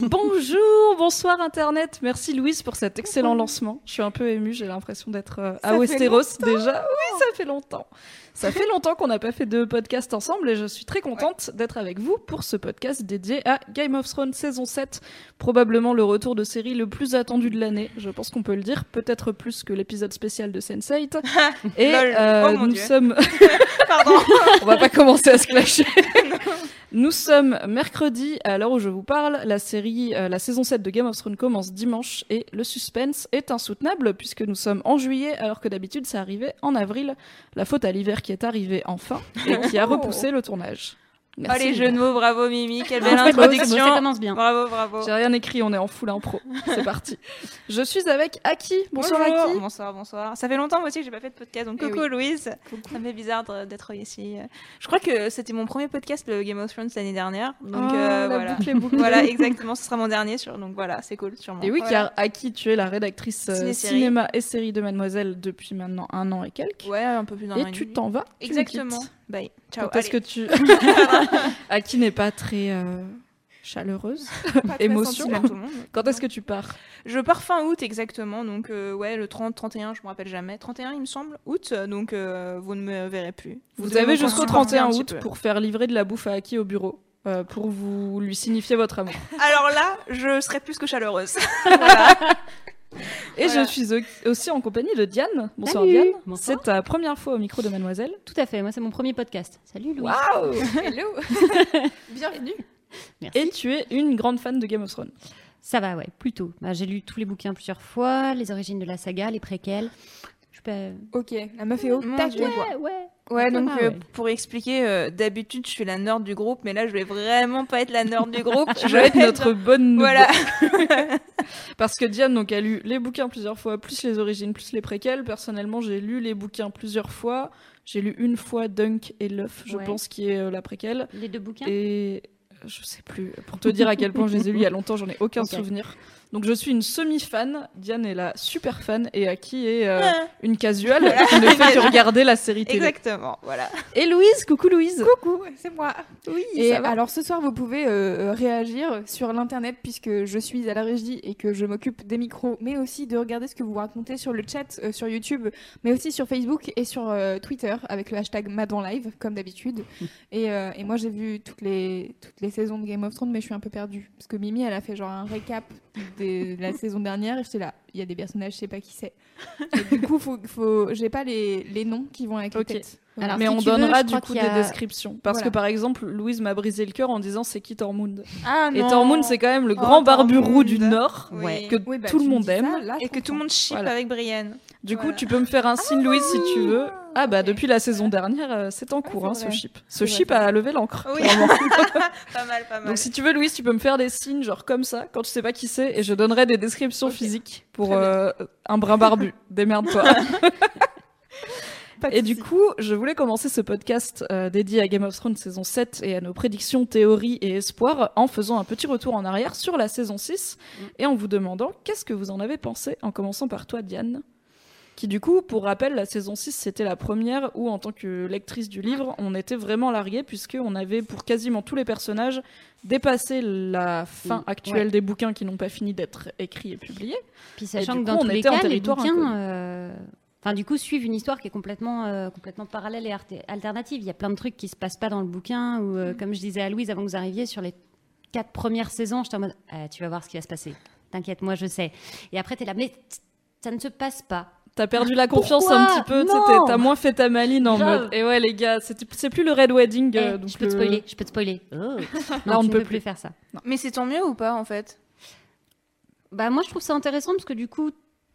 Bonjour, bonsoir Internet. Merci Louise pour cet excellent lancement. Je suis un peu émue, j'ai l'impression d'être euh, à Westeros déjà. Oui, ça fait longtemps. Ça fait longtemps qu'on n'a pas fait de podcast ensemble et je suis très contente d'être avec vous pour ce podcast dédié à Game of Thrones saison 7, probablement le retour de série le plus attendu de l'année, je pense qu'on peut le dire, peut-être plus que l'épisode spécial de Sense8. et euh, Oh nous Dieu. sommes Pardon. on va pas commencer à se clasher. Nous sommes mercredi, à l'heure où je vous parle. La série, euh, la saison 7 de Game of Thrones commence dimanche et le suspense est insoutenable puisque nous sommes en juillet alors que d'habitude ça arrivait en avril. La faute à l'hiver qui est arrivé enfin et qui a repoussé le tournage. Oh les jeux de mots, bravo Mimi, quelle belle introduction. ça commence bien. Bravo, bravo. J'ai rien écrit, on est en full impro. C'est parti. Je suis avec Aki. Bonsoir Bonjour. Aki. Bonsoir, bonsoir. Ça fait longtemps moi aussi que j'ai pas fait de podcast, donc Eh coucou oui. Louise. Ça me fait bizarre d'être ici. Je crois que c'était mon premier podcast, le Game of Thrones l'année dernière. Donc Oh, euh, la voilà. boucle. Voilà, exactement, ce sera mon dernier sur. Donc voilà, c'est cool, sûrement. Et oui, Voilà. car Aki, tu es la rédactrice euh, cinéma et série de Mademoiselle depuis maintenant un an et quelques. Ouais, un peu plus d'un an Et tu t'en vas. Exactement. Bye. Ciao. Quand est-ce que tu. Aki n'est pas très euh, chaleureuse. Pas très émotion. sensible à tout le monde. Quand est-ce que tu pars? Je pars fin août exactement, donc euh, ouais, le 30, 31, je me rappelle jamais. 31, il me semble, août, donc euh, vous ne me verrez plus. Vous, avez jusqu'au supporter 31 un petit août pour faire livrer de la bouffe à Aki au bureau. euh, pour vous lui signifier votre amour. Alors là, je serais plus que chaleureuse. voilà. Et Voilà. je suis au- aussi en compagnie de Diane. Bonsoir Salut. Diane. C'est ta première fois au micro de Mademoiselle. Tout à fait, moi c'est mon premier podcast. Salut Louis. Waouh Hello. Bienvenue. Merci. Et tu es une grande fan de Game of Thrones. Ça va, ouais, plutôt. Bah, j'ai lu tous les bouquins plusieurs fois, les origines de la saga, les préquels. Je peux... Ok, la meuf est au taquet. Ouais, ouais. Ouais, donc Ah, euh, ouais. pour expliquer, euh, d'habitude je suis la nerd du groupe, mais là je vais vraiment pas être la nerd du groupe. Tu vas être notre bonne. Voilà. Parce que Diane donc, a lu les bouquins plusieurs fois, plus les origines, plus les préquels. Personnellement, j'ai lu les bouquins plusieurs fois. J'ai lu une fois Dunk et l'œuf, je Ouais. pense, qui est euh, la préquelle. Les deux bouquins? Et euh, je sais plus. Pour te dire à quel point je les ai lus il y a longtemps, j'en ai aucun souvenir. Donc je suis une semi-fan. Diane est la super fan et Aki est euh, une casuale qui ne fait que regarder la série télé. Exactement, voilà. Et Louise, coucou Louise. Coucou, c'est moi. Oui, Et ça va. alors ce soir, vous pouvez euh, euh, réagir sur l'internet puisque je suis à la régie et que je m'occupe des micros, mais aussi de regarder ce que vous racontez sur le chat, euh, sur YouTube, mais aussi sur Facebook et sur Twitter avec le hashtag MadonLive comme d'habitude. et, et moi, j'ai vu toutes les toutes les saisons de Game of Thrones, mais je suis un peu perdue parce que Mimi, elle a fait genre un récap de la saison dernière et j'étais là. Il y a des personnages, je sais pas qui c'est. Du coup, faut, faut, j'ai pas les, les noms qui vont avec Ok. les têtes. Alors, mais si on veux, donnera du coup des a- descriptions. Parce Voilà. que par exemple, Louise m'a brisé le cœur en disant c'est qui Tormund? Ah Et Tormund, c'est quand même le Oh, grand barbu roux du Nord Oui. que Oui, bah, tout le monde ça, aime. là, Et que tout le monde ship Voilà. avec Brienne. Du coup, tu peux me faire un signe, Louise, si tu veux. Ah bah depuis la saison dernière, euh, c'est en cours c'est hein, ce chip. Ce chip a levé l'encre. Oui. pas mal, pas mal. Donc si tu veux, Louise, tu peux me faire des signes genre comme ça quand tu sais pas qui c'est et je donnerai des descriptions physiques pour euh, un brin barbu. Démerde-toi. Et du coup, je voulais commencer ce podcast euh, dédié à Game of Thrones saison 7 et à nos prédictions, théories et espoirs en faisant un petit retour en arrière sur la saison 6 et en vous demandant qu'est-ce que vous en avez pensé en commençant par toi, Diane. Qui du coup, pour rappel, la saison 6, c'était la première où, en tant que lectrice du livre, on était vraiment largué puisqu'on avait, pour quasiment tous les personnages, dépassé la fin Mm, actuelle ouais. des bouquins qui n'ont pas fini d'être écrits et publiés. Puis sachant du que coup, dans on tous les cas, les bouquins, euh, enfin du coup, suivent une histoire qui est complètement, euh, complètement parallèle et alternative. Il y a plein de trucs qui se passent pas dans le bouquin. Ou euh, comme je disais à Louise avant que vous arriviez, sur les quatre premières saisons, j'étais en mode, Ah, tu vas voir ce qui va se passer. T'inquiète, moi je sais. Et après, t'es là, mais ça ne se passe pas. T'as perdu la confiance Pourquoi un petit peu, t'as moins fait ta maline en Grave. mode. Et ouais, les gars, c'est plus le Red Wedding. Eh, euh, donc je peux te le- spoiler, je peux te spoiler. Oh. Là, Non, on ne peut plus plus. faire ça. Mais c'est tant mieux ou pas en fait? Bah moi je trouve ça intéressant parce que du coup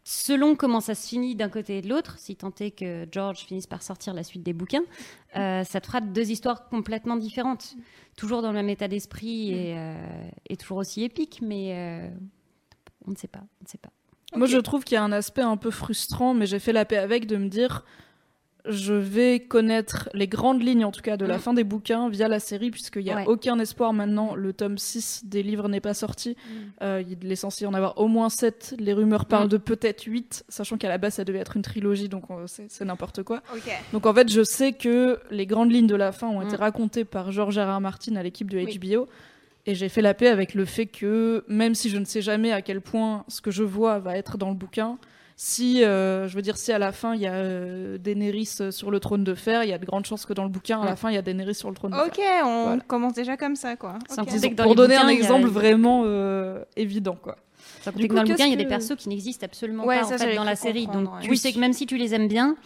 selon comment ça se finit d'un côté et de l'autre, si tant est que George finisse par sortir la suite des bouquins, euh, ça te fera deux histoires complètement différentes. Toujours dans le même état d'esprit et, euh, et toujours aussi épique, mais euh, on ne sait pas. On ne sait pas. Moi, je trouve qu'il y a un aspect un peu frustrant, mais j'ai fait la paix avec de me dire je vais connaître les grandes lignes, en tout cas, de la Mm. fin des bouquins via la série, puisqu'il n'y a Ouais. aucun espoir maintenant. Le tome 6 des livres n'est pas sorti. Mm. Euh, il est censé y en avoir au moins 7. Les rumeurs parlent Mm. de peut-être 8, sachant qu'à la base, ça devait être une trilogie, donc euh, c'est n'importe quoi. Donc en fait, je sais que les grandes lignes de la fin ont été racontées par George R. R. Martin à l'équipe de Oui. HBO. Et j'ai fait la paix avec le fait que, même si je ne sais jamais à quel point ce que je vois va être dans le bouquin, si, euh, je veux dire, si à la fin il y a euh, Daenerys euh, sur le trône de fer, il y a de grandes chances que dans le bouquin, à la fin, il y a Daenerys sur le trône de Ok, fer. on Voilà. commence déjà comme ça, quoi. Ok. compter Disons, pour donner un bouquins, a- exemple vraiment euh, évident, quoi. Du coup, dans le bouquin, il y a des persos qui n'existent absolument Ouais, pas ça, en fait, j'avais dans la série. Donc tu sais que même si tu les aimes bien,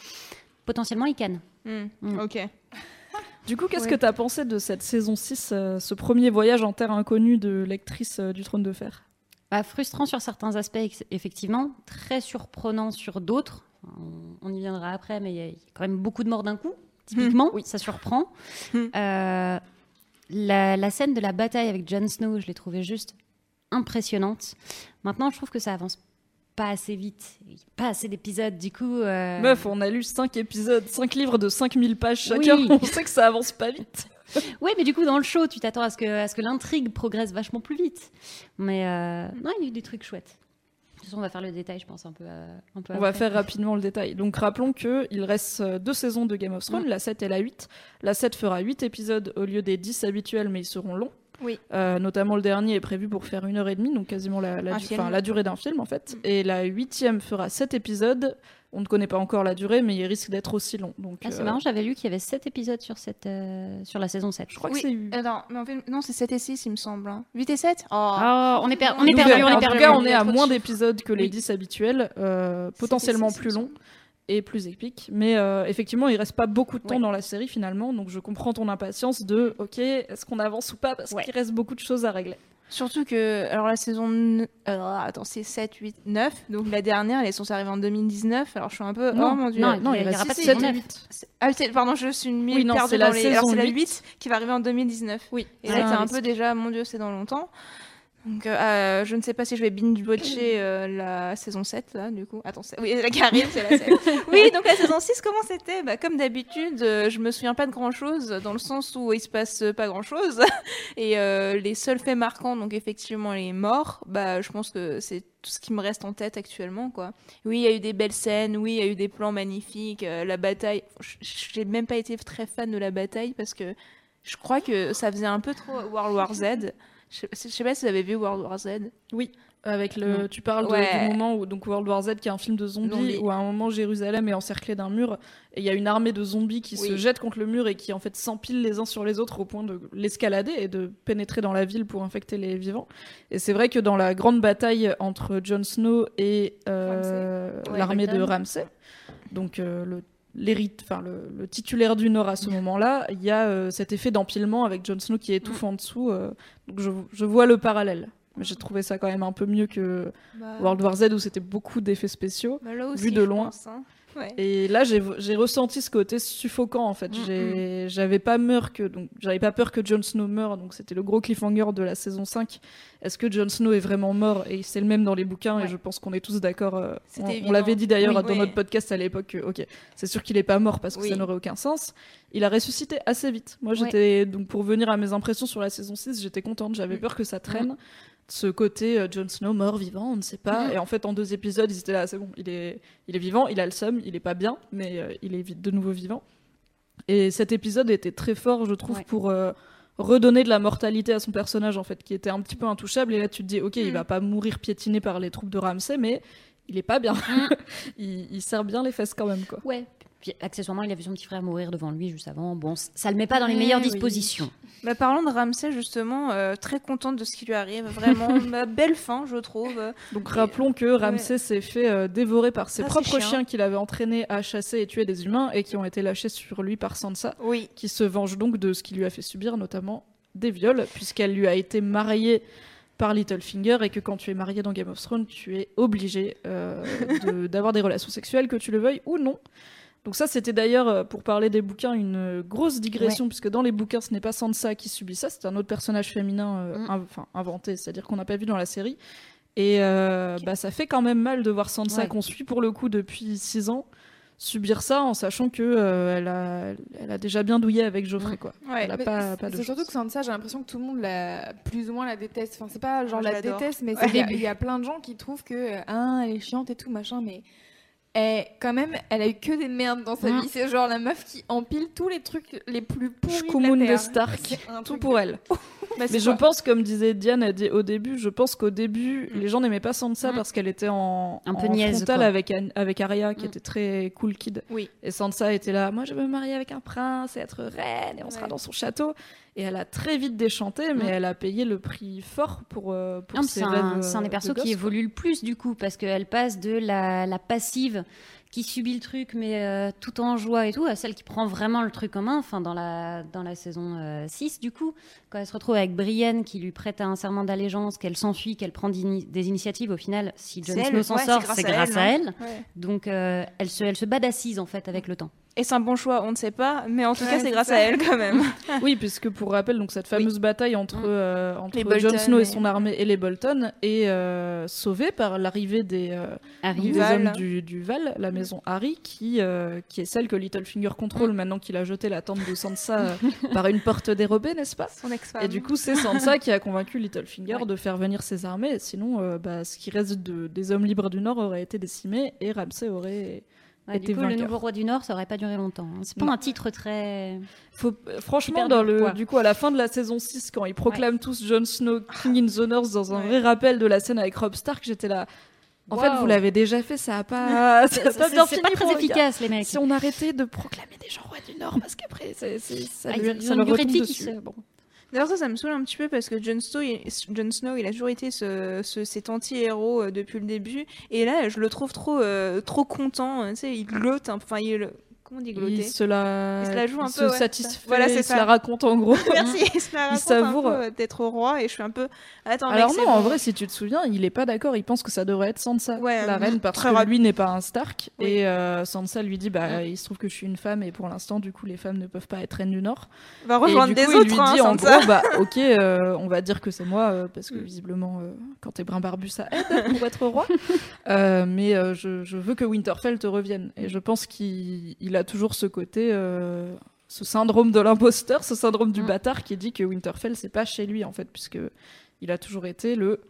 potentiellement ils cannent. Hmm, Mm. Ok. Du coup, qu'est-ce Ouais. que tu as pensé de cette saison 6, euh, ce premier voyage en terre inconnue de lectrice euh, du trône de fer? Bah, frustrant sur certains aspects, effectivement. Très surprenant sur d'autres. On, on y viendra après, mais il y, a il y a quand même beaucoup de morts d'un coup. Typiquement, oui, ça surprend. Hmm. Euh, la, la scène de la bataille avec Jon Snow, je l'ai trouvée juste impressionnante. Maintenant, je trouve que ça avance pas assez vite. Il y a Pas assez d'épisodes, du coup. euh, Meuf, on a lu 5 épisodes, 5 livres de 5000 pages chacun, Oui. on sait que ça avance pas vite. Oui, mais du coup, dans le show, tu t'attends à ce que, à ce que l'intrigue progresse vachement plus vite. Mais euh, non, il y a eu des trucs chouettes. De toute façon, on va faire le détail, je pense, un peu. euh, un peu On va faire rapidement le détail. Donc rappelons qu'il reste deux saisons de Game of Thrones, la 7 et la 8. La 7 fera 8 épisodes au lieu des 10 habituels, mais ils seront longs. Oui. Euh, notamment le dernier est prévu pour faire une heure et demie, donc quasiment la, la du- la durée d'un film en fait. Mm. Et la huitième fera 7 épisodes. On ne connaît pas encore la durée, mais il risque d'être aussi long. Donc, Ah, c'est euh, marrant, j'avais lu qu'il y avait 7 épisodes sur, cette, euh, sur la saison 7. Je crois Oui. que c'est. Attends, mais en fait, non, c'est 7 et 6, il me semble. hein. 8 et 7 Oh. Oh, on est, per- on est perdu, on est en perdu. tout cas, on est a à moins d'épisodes que les Oui. 10 habituels, euh, Sept potentiellement six, plus il me longs et plus épiques. Mais euh, effectivement, il reste pas beaucoup de temps Ouais. dans la série finalement, donc je comprends ton impatience de OK, est-ce qu'on avance ou pas? Parce Ouais. qu'il reste beaucoup de choses à régler. Surtout que, alors la saison. Alors, attends, c'est 7, 8, 9. Donc la dernière, elle est censée arriver en 2019. Alors je suis un peu. Non, oh mon dieu. non, non, il y il aura reste pas de 7 saison et neuf. 8. Ah, pardon, je suis une Oui, mille non, perdue c'est la dans les. Alors saison c'est la 8. 8 qui va arriver en 2019. Oui. Et c'est là, c'est un peu déjà, mon dieu, c'est dans longtemps. Donc, euh, euh, je ne sais pas si je vais binge-watcher euh, la saison 7, là, du coup. Attends, oui, la qui arrive, c'est la 7. oui, donc la saison 6, comment c'était? Bah, Comme d'habitude, euh, je me souviens pas de grand-chose, dans le sens où il se passe pas grand-chose. Et les seuls faits marquants, donc effectivement les morts, bah, je pense que c'est tout ce qui me reste en tête actuellement, quoi. Oui, il y a eu des belles scènes, oui, il y a eu des plans magnifiques, la bataille... J'ai même pas été très fan de la bataille, parce que je crois que ça faisait un peu trop World War Z. Je sais, je sais pas si vous avez vu World War Z. Avec le, tu parles de- Ouais. du moment où donc World War Z, qui est un film de zombies, où à un moment Jérusalem est encerclée d'un mur et il y a une armée de zombies qui se Oui. jettent contre le mur et qui en fait s'empilent les uns sur les autres au point de l'escalader et de pénétrer dans la ville pour infecter les vivants. Et c'est vrai que dans la grande bataille entre Jon Snow et euh, Ouais, l'armée de. Ramsay, donc euh, le enfin le, le titulaire du Nord à ce moment-là, il y a euh, cet effet d'empilement avec Jon Snow qui étouffe en dessous. euh, donc je, je vois le parallèle. Mais j'ai trouvé ça quand même un peu mieux que World War Z où c'était beaucoup d'effets spéciaux. Bah, là aussi, vu de loin. pense, hein. Ouais. Et là, j'ai ressenti ce côté suffocant en fait. Mm, J'ai- J'avais pas peur que donc j'avais pas peur que Jon Snow meure. Donc c'était le gros cliffhanger de la saison 5. Est-ce que Jon Snow est vraiment mort? Et c'est le même dans les bouquins. Et je pense qu'on est tous d'accord. euh, on- l'avait dit d'ailleurs Oui, dans oui. notre podcast à l'époque. que, Ok, c'est sûr qu'il est pas mort parce que Oui. ça n'aurait aucun sens. Il a ressuscité assez vite. Moi, j'étais donc pour venir à mes impressions sur la saison 6, j'étais contente. J'avais Mm. peur que ça traîne. Ce côté euh, Jon Snow mort vivant, on ne sait pas. Mm. Et en fait, en deux épisodes, ils étaient là. C'est bon, il est, il est vivant, il a le seum, il est pas bien, mais euh, il est de nouveau vivant. Et cet épisode était très fort, je trouve, Ouais. pour euh, redonner de la mortalité à son personnage, en fait, qui était un petit peu intouchable. Et là, tu te dis, ok, il Mm. va pas mourir piétiné par les troupes de Ramsay, mais il est pas bien. Mm. il, il serre bien les fesses quand même, quoi. Ouais. Puis accessoirement, il a vu son petit frère mourir devant lui juste avant. Bon, ça le met pas dans les meilleures oui. dispositions. Bah, parlons de Ramsay, justement, euh, très contente de ce qui lui arrive. Vraiment, ma belle fin, je trouve. Donc Et- rappelons que Ramsay s'est fait euh, dévorer par ses Ah, propres chiens qu'il avait entraînés à chasser et tuer des humains et qui ont été lâchés sur lui par Sansa. Oui. qui se venge donc de ce qu'il lui a fait subir, notamment des viols, puisqu'elle lui a été mariée par Littlefinger et que quand tu es marié dans Game of Thrones, tu es obligé euh, de- d'avoir des relations sexuelles, que tu le veuilles ou non. Donc ça, c'était d'ailleurs, euh, pour parler des bouquins, une euh, grosse digression, puisque dans les bouquins, ce n'est pas Sansa qui subit ça, c'est un autre personnage féminin euh, Mm. inv- inventé, c'est-à-dire qu'on n'a pas vu dans la série. Et euh, bah, ça fait quand même mal de voir Sansa, Ouais. qu'on suit pour le coup depuis 6 ans, subir ça en sachant que euh, elle, a, elle a déjà bien douillé avec Geoffrey. Quoi. Ouais. Elle a Mais pas, c'est- pas de C'est surtout que Sansa, j'ai l'impression que tout le monde la plus ou moins la déteste. Enfin, c'est pas genre je la déteste, mais Ouais. il y a- il y, a plein de gens qui trouvent que ah, elle est chiante et tout machin, mais elle, quand même, elle a eu que des merdes dans sa Mm. vie. C'est genre la meuf qui empile tous les trucs les plus pourris de Shkumun la des Terre. Stark, tout pour de- elle. Bah, Mais je pense, comme disait Diane dit au début, je pense qu'au début, les gens n'aimaient pas Sansa Mm. parce qu'elle était en, Un peu en niaise, avec, avec Arya, qui Mm. était très cool kid. Oui. Et Sansa était là, moi je veux me marier avec un prince et être reine, et on sera dans son château. Et elle a très vite déchanté, mais elle a payé le prix fort pour, euh, pour C'est un, c'est un euh, des de persos qui évolue le plus du coup, parce qu'elle passe de la, la passive qui subit le truc mais euh, tout en joie et tout, à celle qui prend vraiment le truc en main, enfin dans la, dans la saison euh, 6 du coup, quand elle se retrouve avec Brienne qui lui prête un serment d'allégeance, qu'elle s'enfuit, qu'elle prend des initiatives, au final, si Jon Snow s'en ouais, sort, c'est grâce c'est à grâce elle, à elle. Ouais. Donc euh, elle, se, elle se bat d'assises en fait avec le temps. Et c'est un bon choix, on ne sait pas, mais en tout Ouais, cas, c'est grâce ça. à elle quand même. Oui, puisque pour rappel, donc cette fameuse bataille entre, Mm. euh, entre Jon Snow et et- son armée et les Bolton est euh, sauvée par l'arrivée des, euh, des hommes du, du Val, la maison Harry, qui, euh, qui est celle que Littlefinger contrôle maintenant qu'il a jeté la tente de Sansa par une porte dérobée, n'est-ce pas? Son. Et du coup, c'est Sansa qui a convaincu Littlefinger Ouais. de faire venir ses armées. Sinon, bah, ce qui reste de- des hommes libres du Nord aurait été décimé et Ramsay aurait Ouais, du coup, le nouveau roi du Nord, ça aurait pas duré longtemps. hein. C'est pas Non. un titre très. Faut, euh, franchement, dans le, du coup, à la fin de la saison 6, quand ils proclament tous Jon Snow King in the North dans un Ouais. vrai rappel de la scène avec Rob Stark, j'étais là. En fait, vous l'avez déjà fait, ça a pas, ça a C'est pas bien fini, pas très efficace, les mecs. Si on arrêtait de proclamer des gens rois du Nord, parce qu'après, ça, Ah, lui, ça ont leur retombe dessus. Bon. D'ailleurs, ça, ça me saoule un petit peu parce que Jon Snow, il, Jon Snow, il a toujours été ce, ce- cet anti-héros euh, depuis le début. Et là, je le trouve trop, euh, trop content. euh, Tu sais, il glotte. Enfin, il. Comment on dit glotter Il se la, Il se la joue un il peu, se ouais, satisfait, voilà, c'est il se ça. la raconte en gros. Merci, il se la Il raconte savoure. un peu euh, d'être roi. Et je suis un peu. Attends, Alors mec, non, en bon. vrai, si tu te souviens, il est pas d'accord. Il pense que ça devrait être Sansa, Ouais, la euh, reine, parce que lui n'est pas un Stark. Oui. Et euh, Sansa lui dit, bah, il se trouve que je suis une femme et pour l'instant, du coup, les femmes ne peuvent pas être reines du Nord. va Et rejoindre du des autres. il lui hein, dit en gros, bah, ok, euh, on va dire que c'est moi, euh, parce que Mm. visiblement, quand t'es brun barbu, ça aide pour être roi. Mais je, je veux que Winterfell te revienne. Et je pense qu'il il a toujours ce côté, euh, ce syndrome de l'imposteur, ce syndrome du Mm. bâtard qui dit que Winterfell, c'est pas chez lui, en fait, puisque il a toujours été le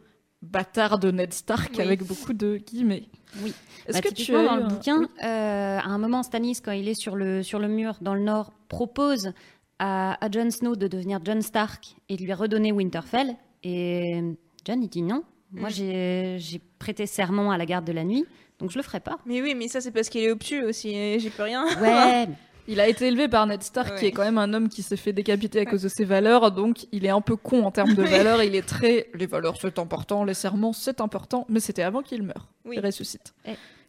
bâtard de Ned Stark Oui. avec beaucoup de guillemets. Oui. Est-ce Bah, que tu as dans le un- bouquin, Oui. euh, à un moment, Stannis, quand il est sur le, sur le mur dans le nord, propose à, à Jon Snow de devenir Jon Stark et de lui redonner Winterfell. Et Jon, il dit non. Moi, Mm. j'ai prêté serment à la garde de la nuit, donc je le ferai pas. Mais oui, mais ça, c'est parce qu'il est obtus aussi. J'y peux rien. Ouais, Il a été élevé par Ned Stark, qui est quand même un homme qui s'est fait décapiter à cause de ses valeurs, donc il est un peu con en termes de valeurs. Il est très. Les valeurs, c'est important, les serments, c'est important, mais c'était avant qu'il meure. Oui. Il ressuscite.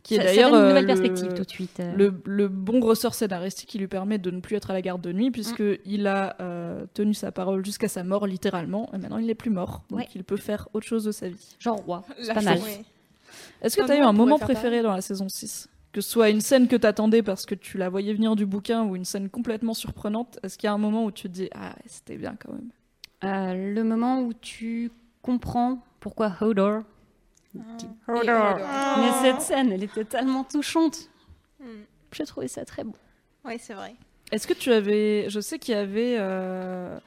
Qui est d'ailleurs une euh, nouvelle le- perspective tout de suite. euh. Le, le bon ressort scénaristique qui lui permet de ne plus être à la garde de nuit, puisque il a euh, tenu sa parole jusqu'à sa mort, littéralement, et maintenant il n'est plus mort, donc Ouais. il peut faire autre chose de sa vie. Genre roi, c'est La pas mal. Ouais. Est-ce que tu as eu un moment préféré dans la saison 6 Que ce soit une scène que t'attendais parce que tu la voyais venir du bouquin ou une scène complètement surprenante, est-ce qu'il y a un moment où tu te dis Ah, c'était bien quand même? Euh, le moment où tu comprends pourquoi Hodor. Ah. Mais cette scène, elle était tellement touchante. Hmm. J'ai trouvé ça très beau. Ouais, c'est vrai. Est-ce que tu avais. Je sais qu'il y avait. euh,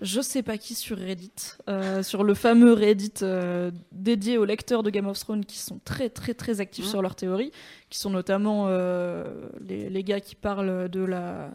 Je sais pas qui sur Reddit, euh, sur le fameux Reddit euh, dédié aux lecteurs de Game of Thrones qui sont très très très actifs Mhm. sur leurs théories, qui sont notamment euh, les, les gars qui parlent de la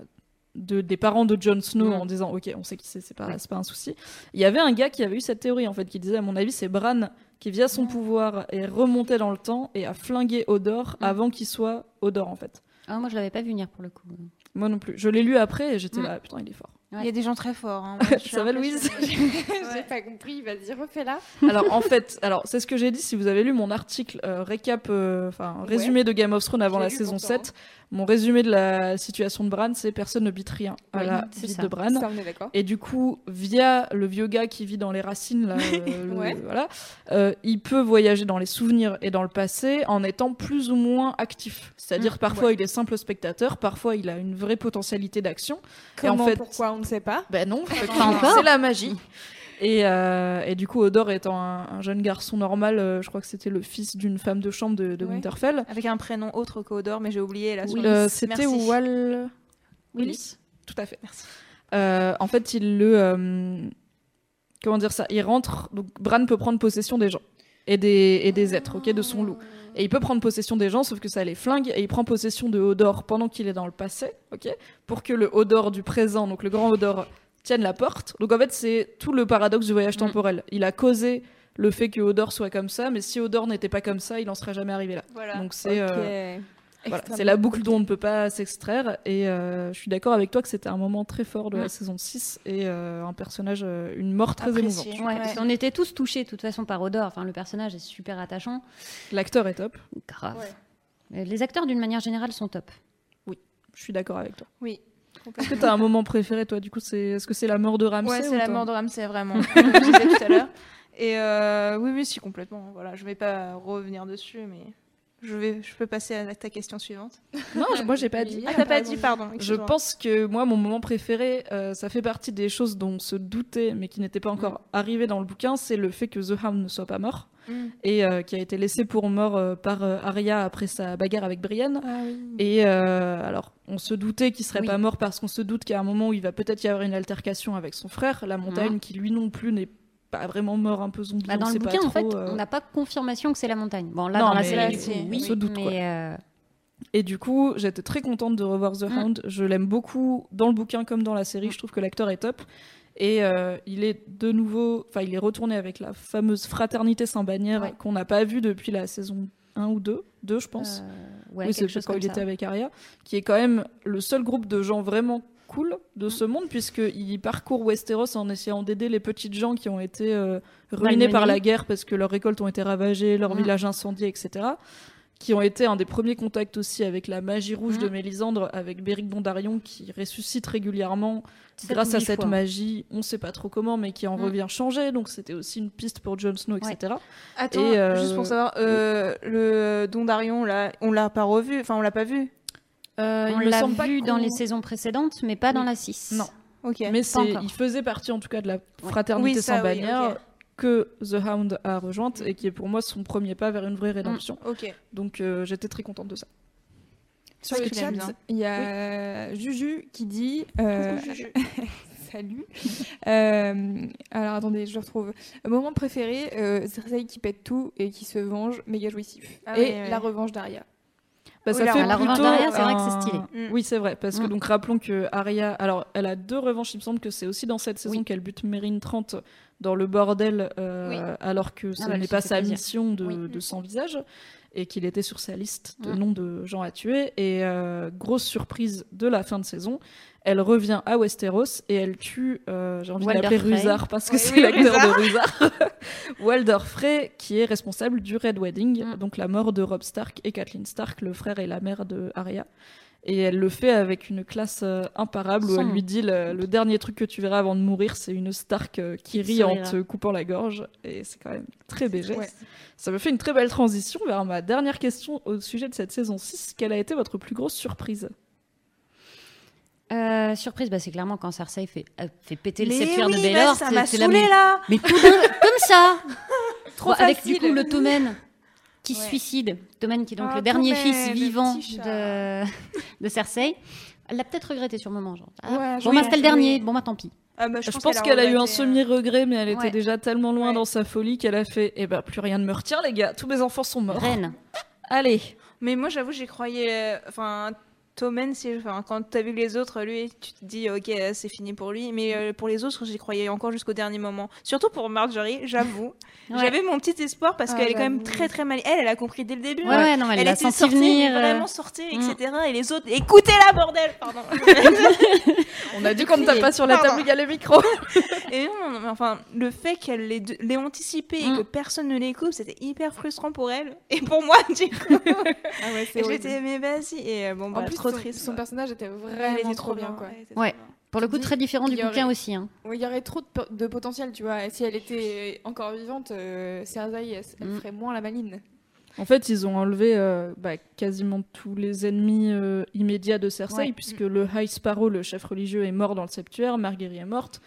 de, des parents de Jon Snow Mhm. en disant ok on sait qui c'est c'est pas pas un souci. Il y avait un gars qui avait eu cette théorie en fait qui disait à mon avis c'est Bran qui via son pouvoir est remonté dans le temps et a flingué Odor Mhm. avant qu'il soit Odor en fait. Ah, moi, je l'avais pas vu venir pour le coup. Moi non plus. Je l'ai lu après et j'étais Mhm. là putain il est fort. Il y a des gens très forts. hein. Moi, Ça va, Louise. J'ai pas compris, vas-y, refais-la. Alors en fait, alors c'est ce que j'ai dit. Si vous avez lu mon article euh, récap, euh, enfin résumé de Game of Thrones avant la saison pourtant, 7, Mon résumé de la situation de Bran, c'est personne ne bite rien à Oui, la vie ça. de Bran. Ça. Et du coup, via le vieux gars qui vit dans les racines, là, euh, le- Ouais. voilà, euh, il peut voyager dans les souvenirs et dans le passé en étant plus ou moins actif. C'est-à-dire Mm, parfois il est simple spectateur, parfois il a une vraie potentialité d'action. Et en Comment, fait- pourquoi, on ne sait pas. Ben non, c'est la magie. Et, euh, et du coup, Odor étant un, un jeune garçon normal, euh, je crois que c'était le fils d'une femme de chambre de, de Ouais. Winterfell. Avec un prénom autre qu'Odor, mais j'ai oublié sur Oui, euh, c'était Merci. Wal... Willis. Tout à fait. Euh, en fait, il le. comment dire ça Il rentre. Donc, Bran peut prendre possession des gens et des, et des êtres, ok, de son loup. Et il peut prendre possession des gens, sauf que ça les flingue. Et il prend possession de Hodor pendant qu'il est dans le passé, ok Pour que le Hodor du présent, donc le grand Hodor, tienne la porte. Donc en fait, c'est tout le paradoxe du voyage Mm. temporel. Il a causé le fait que Hodor soit comme ça, mais si Hodor n'était pas comme ça, il en serait jamais arrivé là. Voilà. Donc c'est. Euh, voilà, c'est la boucle dont on ne peut pas s'extraire. Et euh, je suis d'accord avec toi que c'était un moment très fort de la Mm. saison 6 et euh, un personnage, une mort très Apprécié. émouvante. Ouais, qu'on était tous touchés de toute façon par Odor. Enfin, le personnage est super attachant. L'acteur est top. Grave. Les acteurs, d'une manière générale, sont top. Je suis d'accord avec toi. Oui. Est-ce que tu as un moment préféré, toi Du coup, c'est est-ce que c'est la mort de Ramsay Ouais, ou c'est la mort de Ramsay, vraiment. Comme je disais tout à l'heure. Et euh, oui, oui, si, complètement. Voilà, je vais pas revenir dessus, mais je, vais, je peux passer à ta question suivante. Non, je- moi, j'ai pas dit. Ah, t'as pas dit, pardon. Je pense que moi, mon moment préféré, euh, ça fait partie des choses dont on se doutait, mais qui n'étaient pas encore arrivées dans le bouquin, c'est le fait que The Hound ne soit pas mort Mm. et euh, qui a été laissé pour mort euh, par Arya après sa bagarre avec Brienne. Ah oui. Et alors, on se doutait qu'il serait Oui. pas mort parce qu'on se doute qu'à un moment où il va peut-être y avoir une altercation avec son frère, la montagne, Mhm. qui lui non plus n'est pas vraiment mort, un peu zombie. Bah, on dans le sait pas bouquin, fait, euh. on n'a pas confirmation que c'est la montagne. Bon, là, Non, dans la série, on- on se doute, mais, quoi. euh, Et du coup, j'étais très contente de revoir The Mm. Hound. Je l'aime beaucoup dans le bouquin comme dans la série. Je trouve que l'acteur est top. Et euh, il est de nouveau, enfin, il est retourné avec la fameuse fraternité sans bannière Ouais. qu'on n'a pas vue depuis la saison 1 ou 2, 2 je pense. ouais, oui, c'est quelque chose quand il ça. était avec Arya, qui est quand même le seul groupe de gens vraiment cool de Mm. ce monde, puisqu'il parcourt Westeros en essayant d'aider les petites gens qui ont été euh, ruinés par la guerre parce que leurs récoltes ont été ravagées, leurs Mm. villages incendiés, etc. Qui ont été un des premiers contacts aussi avec la magie rouge Mm. de Mélisandre, avec Beric Dondarrion qui ressuscite régulièrement grâce à cette fois. magie. On sait pas trop comment, mais qui en Mm. revient changé. Donc c'était aussi une piste pour Jon Snow, etc. Attends, Et, euh, juste pour savoir, euh, le Dondarion, là, on l'a pas revu, enfin, on l'a pas vu. Euh, On il me l'a semble pas vu dans les saisons précédentes, mais pas dans la 6. Non. Ok. Mais il faisait partie en tout cas de la fraternité Oui, ça, sans oui, bannière que The Hound a rejointe et qui est pour moi son premier pas vers une vraie rédemption. Ok. Donc euh, j'étais très contente de ça. Sur le chat, il y a Juju qui dit. euh, Juju. Salut. Euh, alors attendez, je le retrouve. Moment préféré, euh, Cersei qui pète tout et qui se venge, méga jouissif. Ah et oui, oui. la revanche d'Arya. Bah, Oui, ça la- fait la revanche plutôt d'Arya, c'est vrai que c'est stylé. Mm. Oui, c'est vrai, parce que Mm. donc rappelons que Arya, alors elle a deux revanches. Il me semble que c'est aussi dans cette saison Oui. qu'elle bute Mérine 30 dans le bordel, euh, Oui. alors que ce bah, n'est pas sa plaisir. mission de, Oui. de sans visage et qu'il était sur sa liste de noms de gens à tuer. Et euh, grosse surprise de la fin de saison, elle revient à Westeros et elle tue, euh, j'ai envie de l'appeler. Rusar parce que Oui, c'est oui, l'acteur de Rusar, Walder Frey, qui est responsable du Red Wedding, Mm. donc la mort de Robb Stark et Kathleen Stark, le frère et la mère de Arya. Et elle le fait avec une classe euh, imparable où Sans elle nom. lui dit le, le dernier truc que tu verras avant de mourir, c'est une Stark euh, qui rit en te coupant la gorge. Et c'est quand même très BG. Ouais. Ça me fait une très belle transition vers ma dernière question au sujet de cette saison 6. Quelle a été votre plus grosse surprise? Euh, surprise, bah, c'est clairement quand Cersei fait, euh, fait péter le sceptre oui, de Baelor. ça c'est- m'a saoulé mais- là. Mais tout comme ça Trop Bon, Avec du coup le Tommen qui se Ouais. suicide. Tommen qui est donc Ah, le dernier fils vivant de, de Cersei. Elle l'a peut-être regretté sur le moment. Genre. Ah, Ouais, bon, je bah, c'était le dernier. oui. Bon, bah tant pis. Ah, bah, Je, pense qu'elle a eu un euh, semi-regret, mais elle était déjà tellement loin Ouais. dans sa folie qu'elle a fait Eh ben, plus rien ne me retient, les gars. Tous mes enfants sont morts. Reine. Allez. Mais moi, j'avoue, j'y croyais. euh, Enfin, Tommen, si, enfin, quand t'as vu les autres, lui, tu te dis, ok, c'est fini pour lui. Mais euh, pour les autres, j'y croyais encore jusqu'au dernier moment. Surtout pour Marjorie, j'avoue. Ouais. J'avais mon petit espoir parce Ah, qu'elle est quand même très très mal. Elle, elle a compris dès le début. Ouais, ouais, non, elle l'a était senti sortie, venir, euh. vraiment sortie, Mm. etc. Et les autres, écoutez-la, bordel Pardon. On a dit qu'on ne tape pas sur la Pardon. table, il y a le micro. Et non, mais enfin, le fait qu'elle l'ait l'ait anticipé et Mm. que personne ne les coupe, c'était hyper frustrant pour elle. Et pour moi, du coup. Ah ouais. J'étais, mais vas-y. Et euh, bon, En bah, plus, trop son, triste. son quoi. personnage était Elle vraiment était trop bien, quoi. ouais. Pour le coup, très différent du bouquin aurait- aussi. hein. Il y aurait trop de, po- de potentiel, tu vois. Si elle était encore vivante, euh, Cersei, elle, elle Mm. ferait moins la maline. En fait, ils ont enlevé euh, bah, quasiment tous les ennemis euh, immédiats de Cersei, Ouais. puisque le High Sparrow, le chef religieux, est mort dans le septuaire, Marguerite est morte,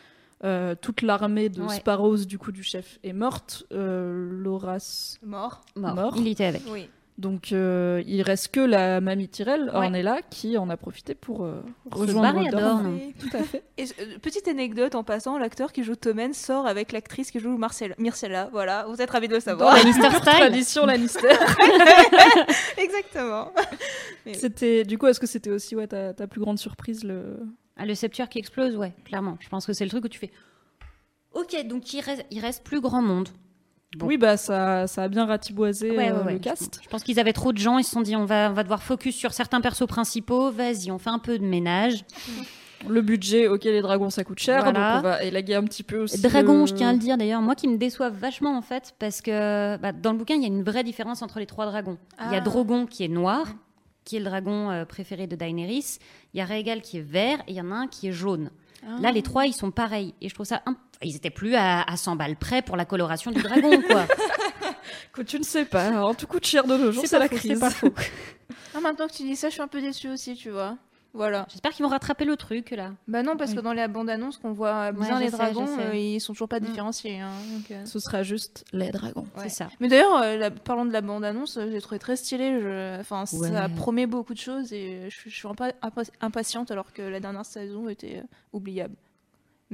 euh, toute l'armée de Ouais. Sparrows, du coup, du chef, est morte, euh, Loras Mort. Mort. Mort. Il était avec. Oui. Donc euh, il reste que la mamie Tyrell, Ouais. Ornella, qui en a profité pour euh, rejoindre Dorne. Dorne. Tout à fait. Et euh, petite anecdote en passant, l'acteur qui joue Tommen sort avec l'actrice qui joue Marcella. Myrcella. Voilà, vous êtes ravis de le Dans savoir. la Lannister tradition Lannister. Exactement. c'était du coup, est-ce que c'était aussi ouais, ta, ta plus grande surprise le Ah, le septuaire qui explose, ouais, clairement. Je pense que c'est le truc où tu fais. Ok, donc il reste, il reste plus grand monde. Bon. Oui, bah ça, ça a bien ratiboisé Ouais, euh, ouais, le cast. Je pense qu'ils avaient trop de gens, ils se sont dit on va, on va devoir focus sur certains persos principaux, vas-y, on fait un peu de ménage. Le budget, ok, les dragons ça coûte cher, Voilà. donc on va élaguer un petit peu aussi. Dragon, le- je tiens à le dire d'ailleurs, moi qui me déçoivent vachement en fait, parce que bah, dans le bouquin, il y a une vraie différence entre les trois dragons. Il y a Ah. Drogon qui est noir, qui est le dragon euh, préféré de Daenerys, il y a Rhaegal qui est vert, et il y en a un qui est jaune. Là, les trois, ils sont pareils. Et je trouve ça. un- Ils étaient plus à, à 100 balles près pour la coloration du dragon, quoi. Que tu ne sais pas, hein, tout coûte cher de nos jours, C'est la faux, crise. c'est pas faux. Ah, maintenant que tu dis ça, je suis un peu déçue aussi, tu vois. Voilà. J'espère qu'ils vont rattraper le truc, là. Bah non, parce Oui. que dans les bandes annonces qu'on voit bien je les sais, dragons, euh, ils sont toujours pas Mm. différenciés. hein, donc, euh. Ce sera juste les dragons. Ouais. C'est ça. Mais d'ailleurs, euh, la- parlant de la bande-annonce, euh, j'ai trouvé très stylé. Je... Enfin, Ouais. ça promet beaucoup de choses et je, je suis impa- impa- impatiente alors que la dernière saison était euh, oubliable.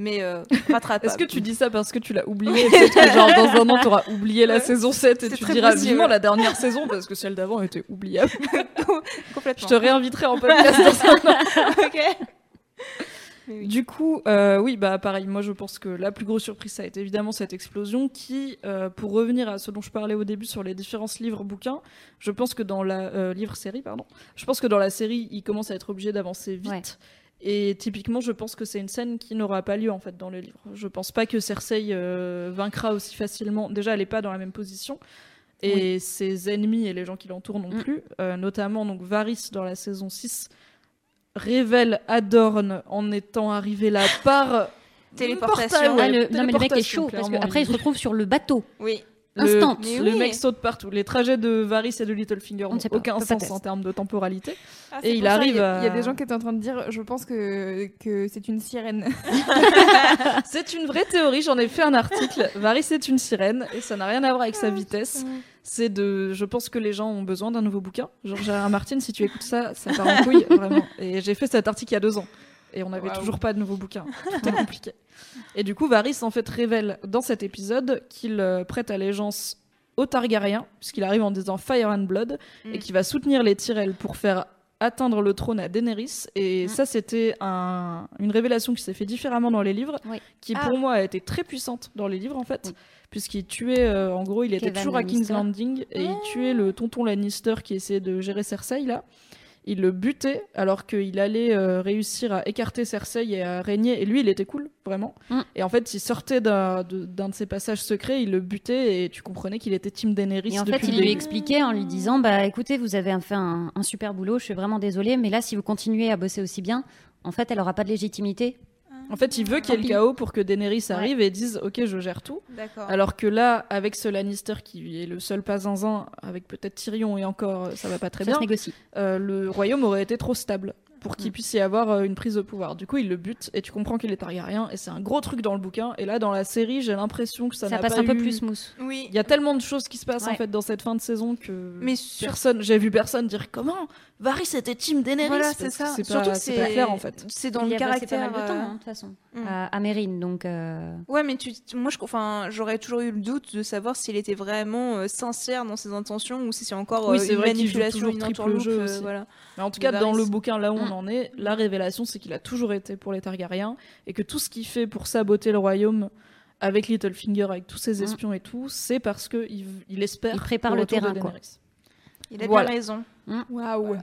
Mais euh, rattrapable. Est-ce que tu dis ça parce que tu l'as oublié Peut-être que genre dans un an t'auras oublié la Ouais. saison 7 et tu diras possible. vivement la dernière saison parce que celle d'avant était oubliable. Je complètement te réinviterai en podcast dans un an. Ok. Oui. Du coup, euh, oui, bah pareil, moi je pense que la plus grosse surprise, ça a été évidemment cette explosion qui, euh, pour revenir à ce dont je parlais au début sur les différences livres-bouquins, je pense que dans la euh, livre-série, pardon, je pense que dans la série, il commence à être obligé d'avancer vite. Ouais. Et typiquement, je pense que c'est une scène qui n'aura pas lieu en fait dans le livre. Je pense pas que Cersei euh, vaincra aussi facilement. Déjà, elle est pas dans la même position. Et ses ennemis et les gens qui l'entourent non Mm. plus, Euh, notamment donc Varys dans la saison 6, révèle Adorn en étant arrivé là par Téléportation. portail, ouais, Ah, le- Non, mais le mec est téléportation, chaud, parce qu'après, il se retrouve sur le bateau. Oui. Le, Instant. Le oui. mec saute partout. Les trajets de Varys et de Littlefinger n'ont aucun sens en termes de temporalité. Ah, Et il arrive Il y, a- y des gens qui étaient en train de dire, je pense que, que c'est une sirène. C'est une vraie théorie, j'en ai fait un article. Varys est une sirène et ça n'a rien à voir avec sa vitesse. C'est de. Je pense que les gens ont besoin d'un nouveau bouquin. George R. R. Martin, si tu écoutes ça, ça part en couille, vraiment. Et j'ai fait cet article il y a deux ans. Et on n'avait toujours pas de nouveau bouquin. Tout est compliqué. Et du coup, Varys en fait révèle dans cet épisode qu'il euh, prête allégeance aux Targaryens, puisqu'il arrive en disant Fire and Blood, et Mm. qu'il va soutenir les Tyrell pour faire atteindre le trône à Daenerys. Et Mm. ça, c'était un- une révélation qui s'est fait différemment dans les livres, Oui. qui Ah. pour moi a été très puissante dans les livres en fait. Oui. Puisqu'il tuait, euh, en gros, il était toujours à King's. Landing et il tuait le tonton Lannister qui essayait de gérer Cersei là. Il le butait alors qu'il allait euh, réussir à écarter Cersei et à régner. Et lui, il était cool, vraiment. Mm. Et en fait, il sortait d'un de, de ses passages secrets, il le butait et tu comprenais qu'il était Team Daenerys. Et en fait, il lui début. expliquait en lui disant Bah écoutez, vous avez fait un, un super boulot, je suis vraiment désolée, mais là, si vous continuez à bosser aussi bien, en fait, elle aura pas de légitimité. En fait, il veut qu'il y ait le chaos pour que Daenerys arrive et dise Ok, je gère tout. Alors que là, avec ce Lannister qui est le seul pas zinzin, avec peut-être Tyrion et encore, ça va pas très ça bien, euh, le royaume aurait été trop stable. pour qu'il puisse y avoir euh, une prise de pouvoir. Du coup, il le bute et tu comprends qu'il est Targaryen et c'est un gros truc dans le bouquin. Et là, dans la série, j'ai l'impression que ça, Ça n'a passe pas un peu eu- plus smooth. Oui. Il y a tellement de choses qui se passent en fait dans cette fin de saison que Mais sur- personne, j'ai vu personne dire comment? Varys était team Daenerys. Voilà, c'est ça. C'est Surtout pas, que c'est pas c'est clair en fait. C'est dans Il le a passé caractère. pas mal de temps, euh, hein, toute façon, mm. à, à Mérine, donc... euh, Ouais, mais tu, moi, je, enfin, j'aurais toujours eu le doute de savoir s'il était vraiment euh, sincère dans ses intentions ou si c'est encore Oui, euh, c'est une vrai qu'il manipulation, toujours une triple entourloupe, jeu euh, aussi. voilà. Mais en tout cas, dans le bouquin là où on Mm. en est, la révélation c'est qu'il a toujours été pour les Targaryens et que tout ce qu'il fait pour saboter le royaume avec Littlefinger, avec tous ses Mm. espions et tout, c'est parce que il, il espère. Il prépare le terrain, quoi. Il a Voilà. bien raison. Waouh.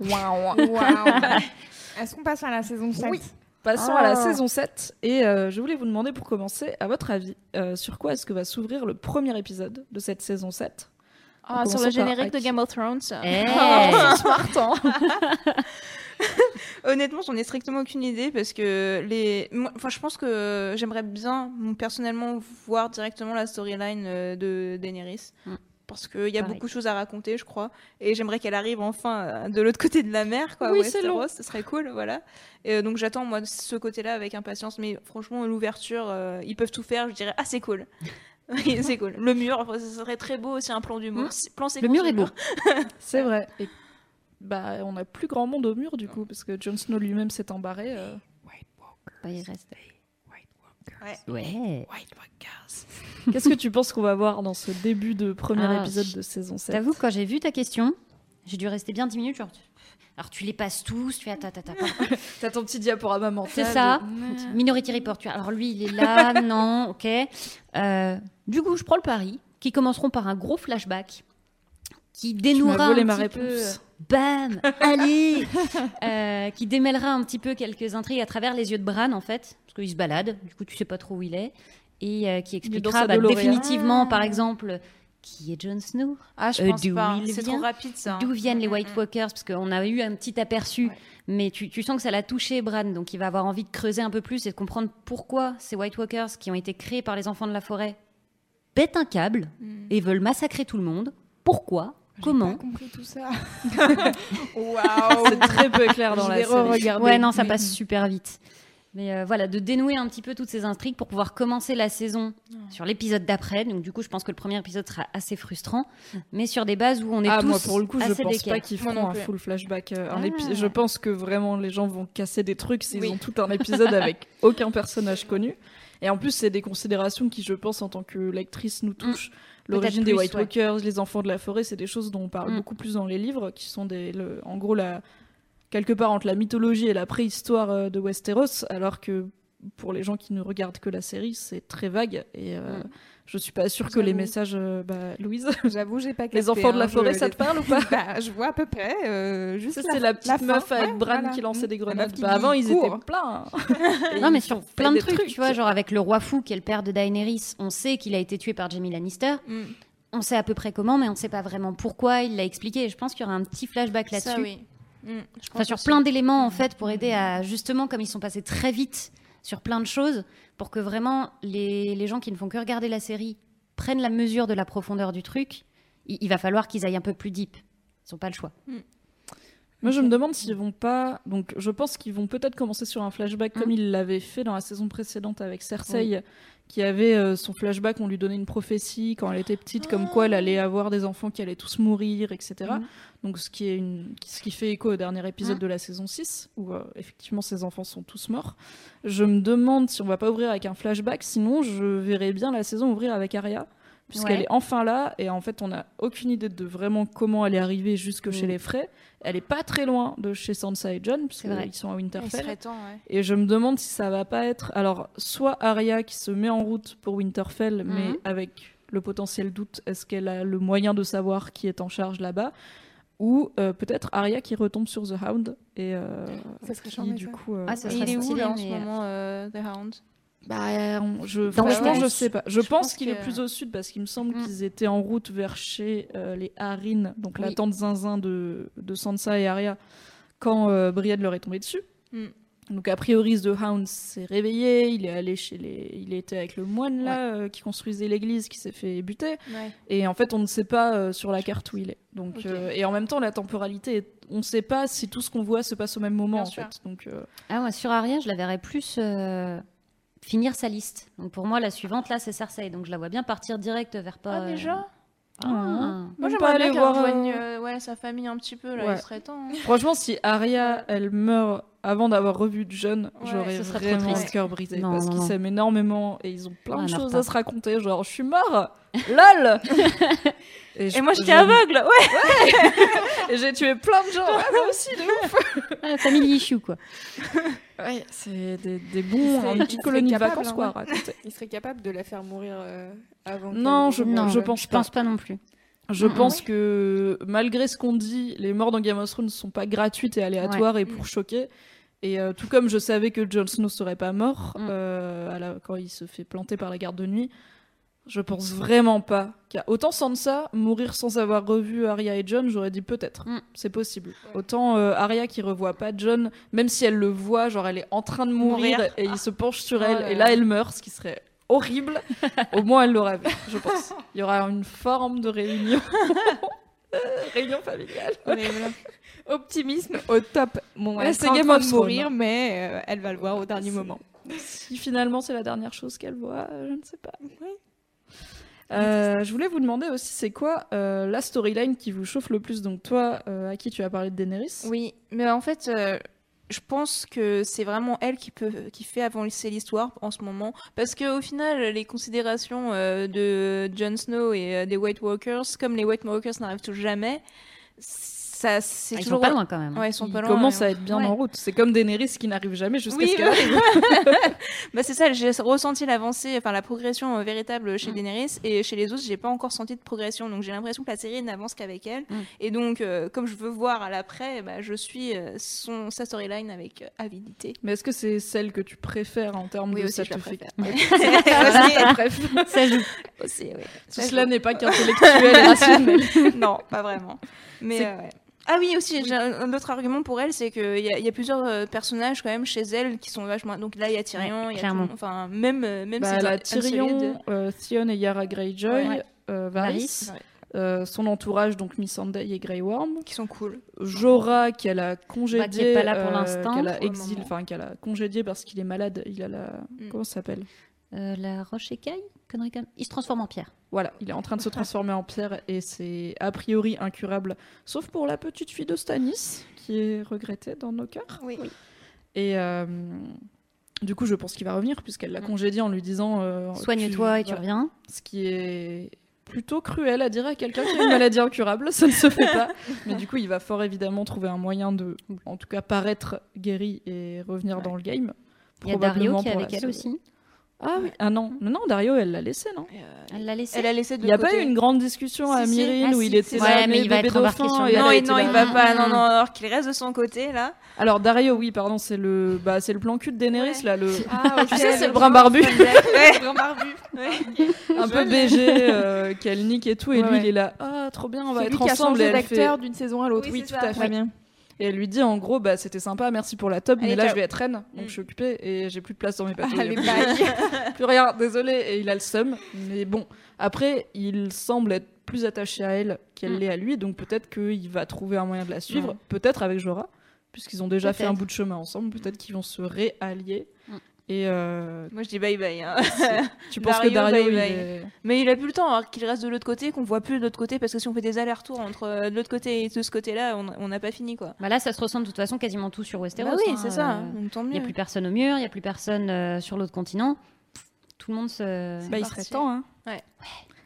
Waouh. Waouh. Est-ce qu'on passe à la saison 7 Oui. Passons à la Ah. saison 7 et euh, je voulais vous demander pour commencer, à votre avis, euh, sur quoi est-ce que va s'ouvrir le premier épisode de cette saison 7 Ah, sur le générique de Game of Thrones. Eh. Oh, smart, hein Honnêtement, j'en ai strictement aucune idée parce que les. Enfin, je pense que j'aimerais bien personnellement voir directement la storyline euh, de Daenerys. Mm. Parce qu'il y a Pareil. beaucoup de choses à raconter, je crois. Et j'aimerais qu'elle arrive enfin euh, de l'autre côté de la mer, quoi. Oui, c'est long. Ce serait cool, voilà. Et euh, donc j'attends, moi, ce côté-là avec impatience. Mais franchement, l'ouverture, euh, ils peuvent tout faire. Je dirais, ah, c'est cool. Oui, c'est cool. Le mur, enfin, ce serait très beau aussi, un plan du mur. Mm. Plan Le mur du est beau. C'est vrai. Et bah, on a plus grand monde au mur du coup, parce que Jon Snow lui-même s'est embarré. euh. Bah, il reste... Ouais. Ouais. Qu'est-ce que tu penses qu'on va voir dans ce début de premier Ah, épisode de saison 7 T'avoue, quand j'ai vu ta question, j'ai dû rester bien 10 minutes. Genre, alors tu les passes tous, tu fais attends, attends, attends. T'as ton petit diaporama mental. C'est ça. de- Minority Report. tu vois. Alors lui, il est là, non, ok. Euh, du coup, je prends le pari qui commenceront par un gros flashback qui dénouera un ma petit peu. réponse. Bam, allez, Euh, qui démêlera un petit peu quelques intrigues à travers les yeux de Bran en fait, qu'il se balade. Du coup, tu sais pas trop où il est, et euh, qui expliquera bah, définitivement, par exemple, qui est Jon Snow, Ah, je Euh, pense d'où pas. C'est trop rapide, ça. d'où viennent les Mm, White mm, Walkers, parce qu'on a eu un petit aperçu, Ouais. mais tu, tu sens que ça l'a touché Bran, donc il va avoir envie de creuser un peu plus et de comprendre pourquoi ces White Walkers qui ont été créés par les enfants de la forêt pètent un câble mm. et veulent massacrer tout le monde. Pourquoi Comment pas compris tout ça. Waouh C'est très peu clair dans Je la série. Ouais, non, ça passe super vite. Mais euh, voilà, de dénouer un petit peu toutes ces intrigues pour pouvoir commencer la saison sur l'épisode d'après. Donc du coup, je pense que le premier épisode sera assez frustrant, mais sur des bases où on est Ah, tous moi pour le coup, je pense pas qu'ils feront un full flashback. euh, un Ah. épi- Je pense que vraiment les gens vont casser des trucs s'ils Oui. ont tout un épisode avec aucun personnage connu. Et en plus, c'est des considérations qui, je pense, en tant que lectrice, nous touchent. L'origine des White ouais. Walkers, les enfants de la forêt, c'est des choses dont on parle Mm. beaucoup plus dans les livres, qui sont des, le- en gros la, quelque part entre la mythologie et la préhistoire euh, de Westeros, alors que pour les gens qui ne regardent que la série, c'est très vague. Et euh, Mm. je suis pas sûre que les messages, euh, bah, Louise, J'avoue, j'ai pas les enfants de la hein, forêt, je- ça te parle ou pas Bah, je vois à peu près. euh, juste Ça, c'est la petite la fin, meuf avec ouais, Bran voilà. qui lançait Mm. des meuf grenades. Bah, avant, ils étaient pleins. Et Non, mais sur plein de trucs, tu vois, genre avec le roi fou qui est le père de Daenerys, on sait qu'il a été tué par Jaime Lannister. Mm. On sait à peu près comment, mais on sait pas vraiment pourquoi. Il l'a expliqué. Je pense qu'il y aura un petit flashback Ça, là-dessus. oui. Mm, je Enfin, pense sur plein d'éléments en fait pour aider à justement comme ils sont passés très vite sur plein de choses pour que vraiment les, les gens qui ne font que regarder la série prennent la mesure de la profondeur du truc. Il, il va falloir qu'ils aillent un peu plus deep. Ils n'ont pas le choix. Moi, je me demande s'ils vont pas. Donc, je pense qu'ils vont peut-être commencer sur un flashback comme Mm. ils l'avaient fait dans la saison précédente avec Cersei, qui avait euh, son flashback. On lui donnait une prophétie quand elle était petite, comme quoi elle allait avoir des enfants qui allaient tous mourir, etc. Mm. Donc, ce qui, est une... ce qui fait écho au dernier épisode Mm. de la saison 6, où euh, effectivement ses enfants sont tous morts. Je me demande si on va pas ouvrir avec un flashback, sinon je verrais bien la saison ouvrir avec Arya. Puisqu'elle Ouais. est enfin là, et en fait, on n'a aucune idée de vraiment comment elle est arrivée jusque chez Mm. les Frey. Elle est pas très loin de chez Sansa et John, vrai. puisqu'ils sont à Il Winterfell. serait temps, ouais. Et je me demande si ça va pas être. Alors, soit Arya qui se met en route pour Winterfell, mais Mhm. avec le potentiel doute, est-ce qu'elle a le moyen de savoir qui est en charge là-bas Ou euh, peut-être Arya qui retombe sur The Hound et euh, Ça serait qui, du ça. coup. euh, Ah, ça Et serait il est où là en ce mais, moment, euh, The Hound? Bah, on- je, Dans franchement, je sais pas. Je, Je pense, pense qu'il que- est plus au sud parce qu'il me semble Mm. qu'ils étaient en route vers chez euh, les Harines, donc la tante zinzin de, de Sansa et Arya, quand euh, Brienne leur est tombée dessus. Mm. Donc a priori, The Hound s'est réveillé, il est allé chez les, il était avec le moine là euh, qui construisait l'église, qui s'est fait buter. Ouais. Et en fait, on ne sait pas euh, sur la carte où il est. Donc euh, et en même temps, la temporalité, est- on ne sait pas si tout ce qu'on voit se passe au même moment Bien en sûr. fait. Donc euh, Ah, moi, sur Arya, je la verrais plus euh, finir sa liste. Donc pour moi, la suivante, là, c'est Cersei. Donc je la vois bien partir direct vers pas. Ah, déjà? Ah. Moi, Même j'aimerais pas bien aller qu'elle voir, rejoigne euh, euh, ouais, sa famille un petit peu, là, Ouais. il serait temps. hein. franchement, si Arya elle meurt avant d'avoir revu John, Ouais, j'aurais vraiment le cœur brisé Non, parce qu'ils s'aiment énormément et ils ont plein Ouais, de choses pas. à se raconter. Genre, je suis mort, lol. je- Et moi, j'étais je- aveugle, ouais Et j'ai tué plein de gens. Ouais, moi aussi, de ouf. Ah, family issue, quoi. Ouais, c'est des, des bons, serait- une petite colonie de vacances, hein, quoi, raconter. Il serait capable de la faire mourir euh, avant. Non, je- Non, je pense je pense pas non plus. Je Mhm. pense que malgré ce qu'on dit, les morts dans Game of Thrones ne sont pas gratuites et aléatoires et pour choquer. Et euh, tout comme je savais que Jon Snow serait pas mort Mm. euh, à la- quand il se fait planter par la garde de nuit, je pense vraiment pas qu'à autant Sansa mourir sans avoir revu Arya et John, j'aurais dit peut-être, Mm. c'est possible. Autant euh, Arya qui revoit pas John, même si elle le voit, genre elle est en train de mourir, Mourir. et il se penche sur elle et là. là elle meurt, ce qui serait horrible. Au moins elle l'aura vu, je pense. Il y aura une forme de réunion. Réunion familiale. Optimisme au top. Bon, elle est en train de Thrones. mourir, mais euh, elle va le voir au dernier moment. Si finalement c'est la dernière chose qu'elle voit, euh, je ne sais pas. Euh, je voulais vous demander aussi, c'est quoi euh, la storyline qui vous chauffe le plus? Donc toi, euh, à qui tu as parlé de Daenerys? Oui, mais en fait, euh, je pense que c'est vraiment elle qui fait avancer l'histoire en ce moment, parce que au final, les considérations euh, de Jon Snow et euh, des White Walkers, comme les White Walkers n'arrivent toujours jamais, ça, c'est Ah, ils toujours sont pas loin quand même. hein. Ouais, ils sont Ils pas loin. commencent ouais. à être bien Ouais. en route. C'est comme Daenerys qui n'arrive jamais jusqu'à Oui, ce qu'elle arrive. bah c'est ça, j'ai ressenti l'avancée, enfin la progression euh, véritable chez Mm. Daenerys et chez les autres, j'ai pas encore senti de progression. Donc j'ai l'impression que la série n'avance qu'avec elle. Mm. Et donc, euh, comme je veux voir à l'après, bah, je suis euh, son, sa storyline avec euh, avidité. Mais est-ce que c'est celle que tu préfères en termes Oui, de aussi, ça je préfère. Bref. Ça joue. Aussi, oui. Tout Ça cela n'est pas qu'intellectuel et rationnel. non, pas vraiment. Mais euh, ouais. Ah oui, aussi, j'ai un autre argument pour elle, c'est qu'il y, y a plusieurs euh, personnages quand même chez elle qui sont vachement. Donc là, il y a Tyrion, il y a tout- enfin même euh, même Bah, Tyrion, euh, Theon et Yara Greyjoy, Ouais. euh, Varys, Ouais. euh, son entourage, donc Missandei et Grey Worm. qui sont cool. Jorah qu'elle a congédié, Bah, qui est pas là pour euh, l'instant, qu'elle a enfin qu'elle a congédié parce qu'il est malade. Il a la Mm. comment ça s'appelle? Euh, la roche écaille? Connerie comme- Il se transforme en pierre. Voilà, il est en train de se transformer en pierre et c'est a priori incurable, sauf pour la petite fille de Stannis qui est regrettée dans nos cœurs. Oui. Et euh, du coup, je pense qu'il va revenir puisqu'elle l'a congédié en lui disant euh, Soigne-toi et tu voilà. reviens. Ce qui est plutôt cruel à dire à quelqu'un qui a une maladie incurable, ça ne se fait pas. Mais du coup, il va fort évidemment trouver un moyen de, en tout cas, paraître guéri et revenir dans le game. Il y a Dario Probablement qui est pour avec elle sauver. aussi. Ah oui, ah non, non, non, Dario, elle l'a laissé, non Elle l'a laissé. Elle a laissé de Il n'y a côté. pas eu une grande discussion à Si, si. Myrine Ah, où si, il était si. là, Ouais, mais il va être embarqué dauphin, sur et le Non, été non, il va pas. Non, non, alors qu'il reste de son côté là. Alors Dario, oui, pardon, c'est le, bah, c'est le plan cul de Daenerys Ouais. là, le, Ah, tu sais, c'est le le brin barbu, Ouais. Grand barbu. un peu BG, euh, qu'elle nique et tout, et Ouais, lui ouais. il est là, ah, trop bien, on va C'est être lui qui a ensemble, et changé elle fait, d'acteur d'une saison à l'autre. Oui, c'est tout à fait. Ouais. bien. Et elle lui dit en gros, bah c'était sympa, merci pour la top, mais là ciao. je vais être reine, donc Mm. je suis occupée et j'ai plus de place dans mes papiers. Allez, plus, rien, désolé. Et il a le seum. Mais bon, après, il semble être plus attaché à elle qu'elle Mm. l'est à lui, donc peut-être qu'il va trouver un moyen de la suivre, Mm. peut-être avec Jorah, puisqu'ils ont déjà fait un bout de chemin ensemble, peut-être qu'ils vont se réallier. Et euh, Moi je dis bye bye. hein. tu penses Dario, que Dario, bye il bye. est- Mais il a plus le temps alors qu'il reste de l'autre côté, qu'on voit plus de l'autre côté parce que si on fait des allers-retours entre euh, de l'autre côté et de ce côté-là, on n'a pas fini quoi. Bah là, ça se ressent de toute façon quasiment tout sur Westeros. Bah oui, hein, c'est ça. euh, Il n'y a plus personne au mur, il n'y a plus personne euh, sur l'autre continent. Tout le monde se. Bah, il serait temps, hein. Ouais.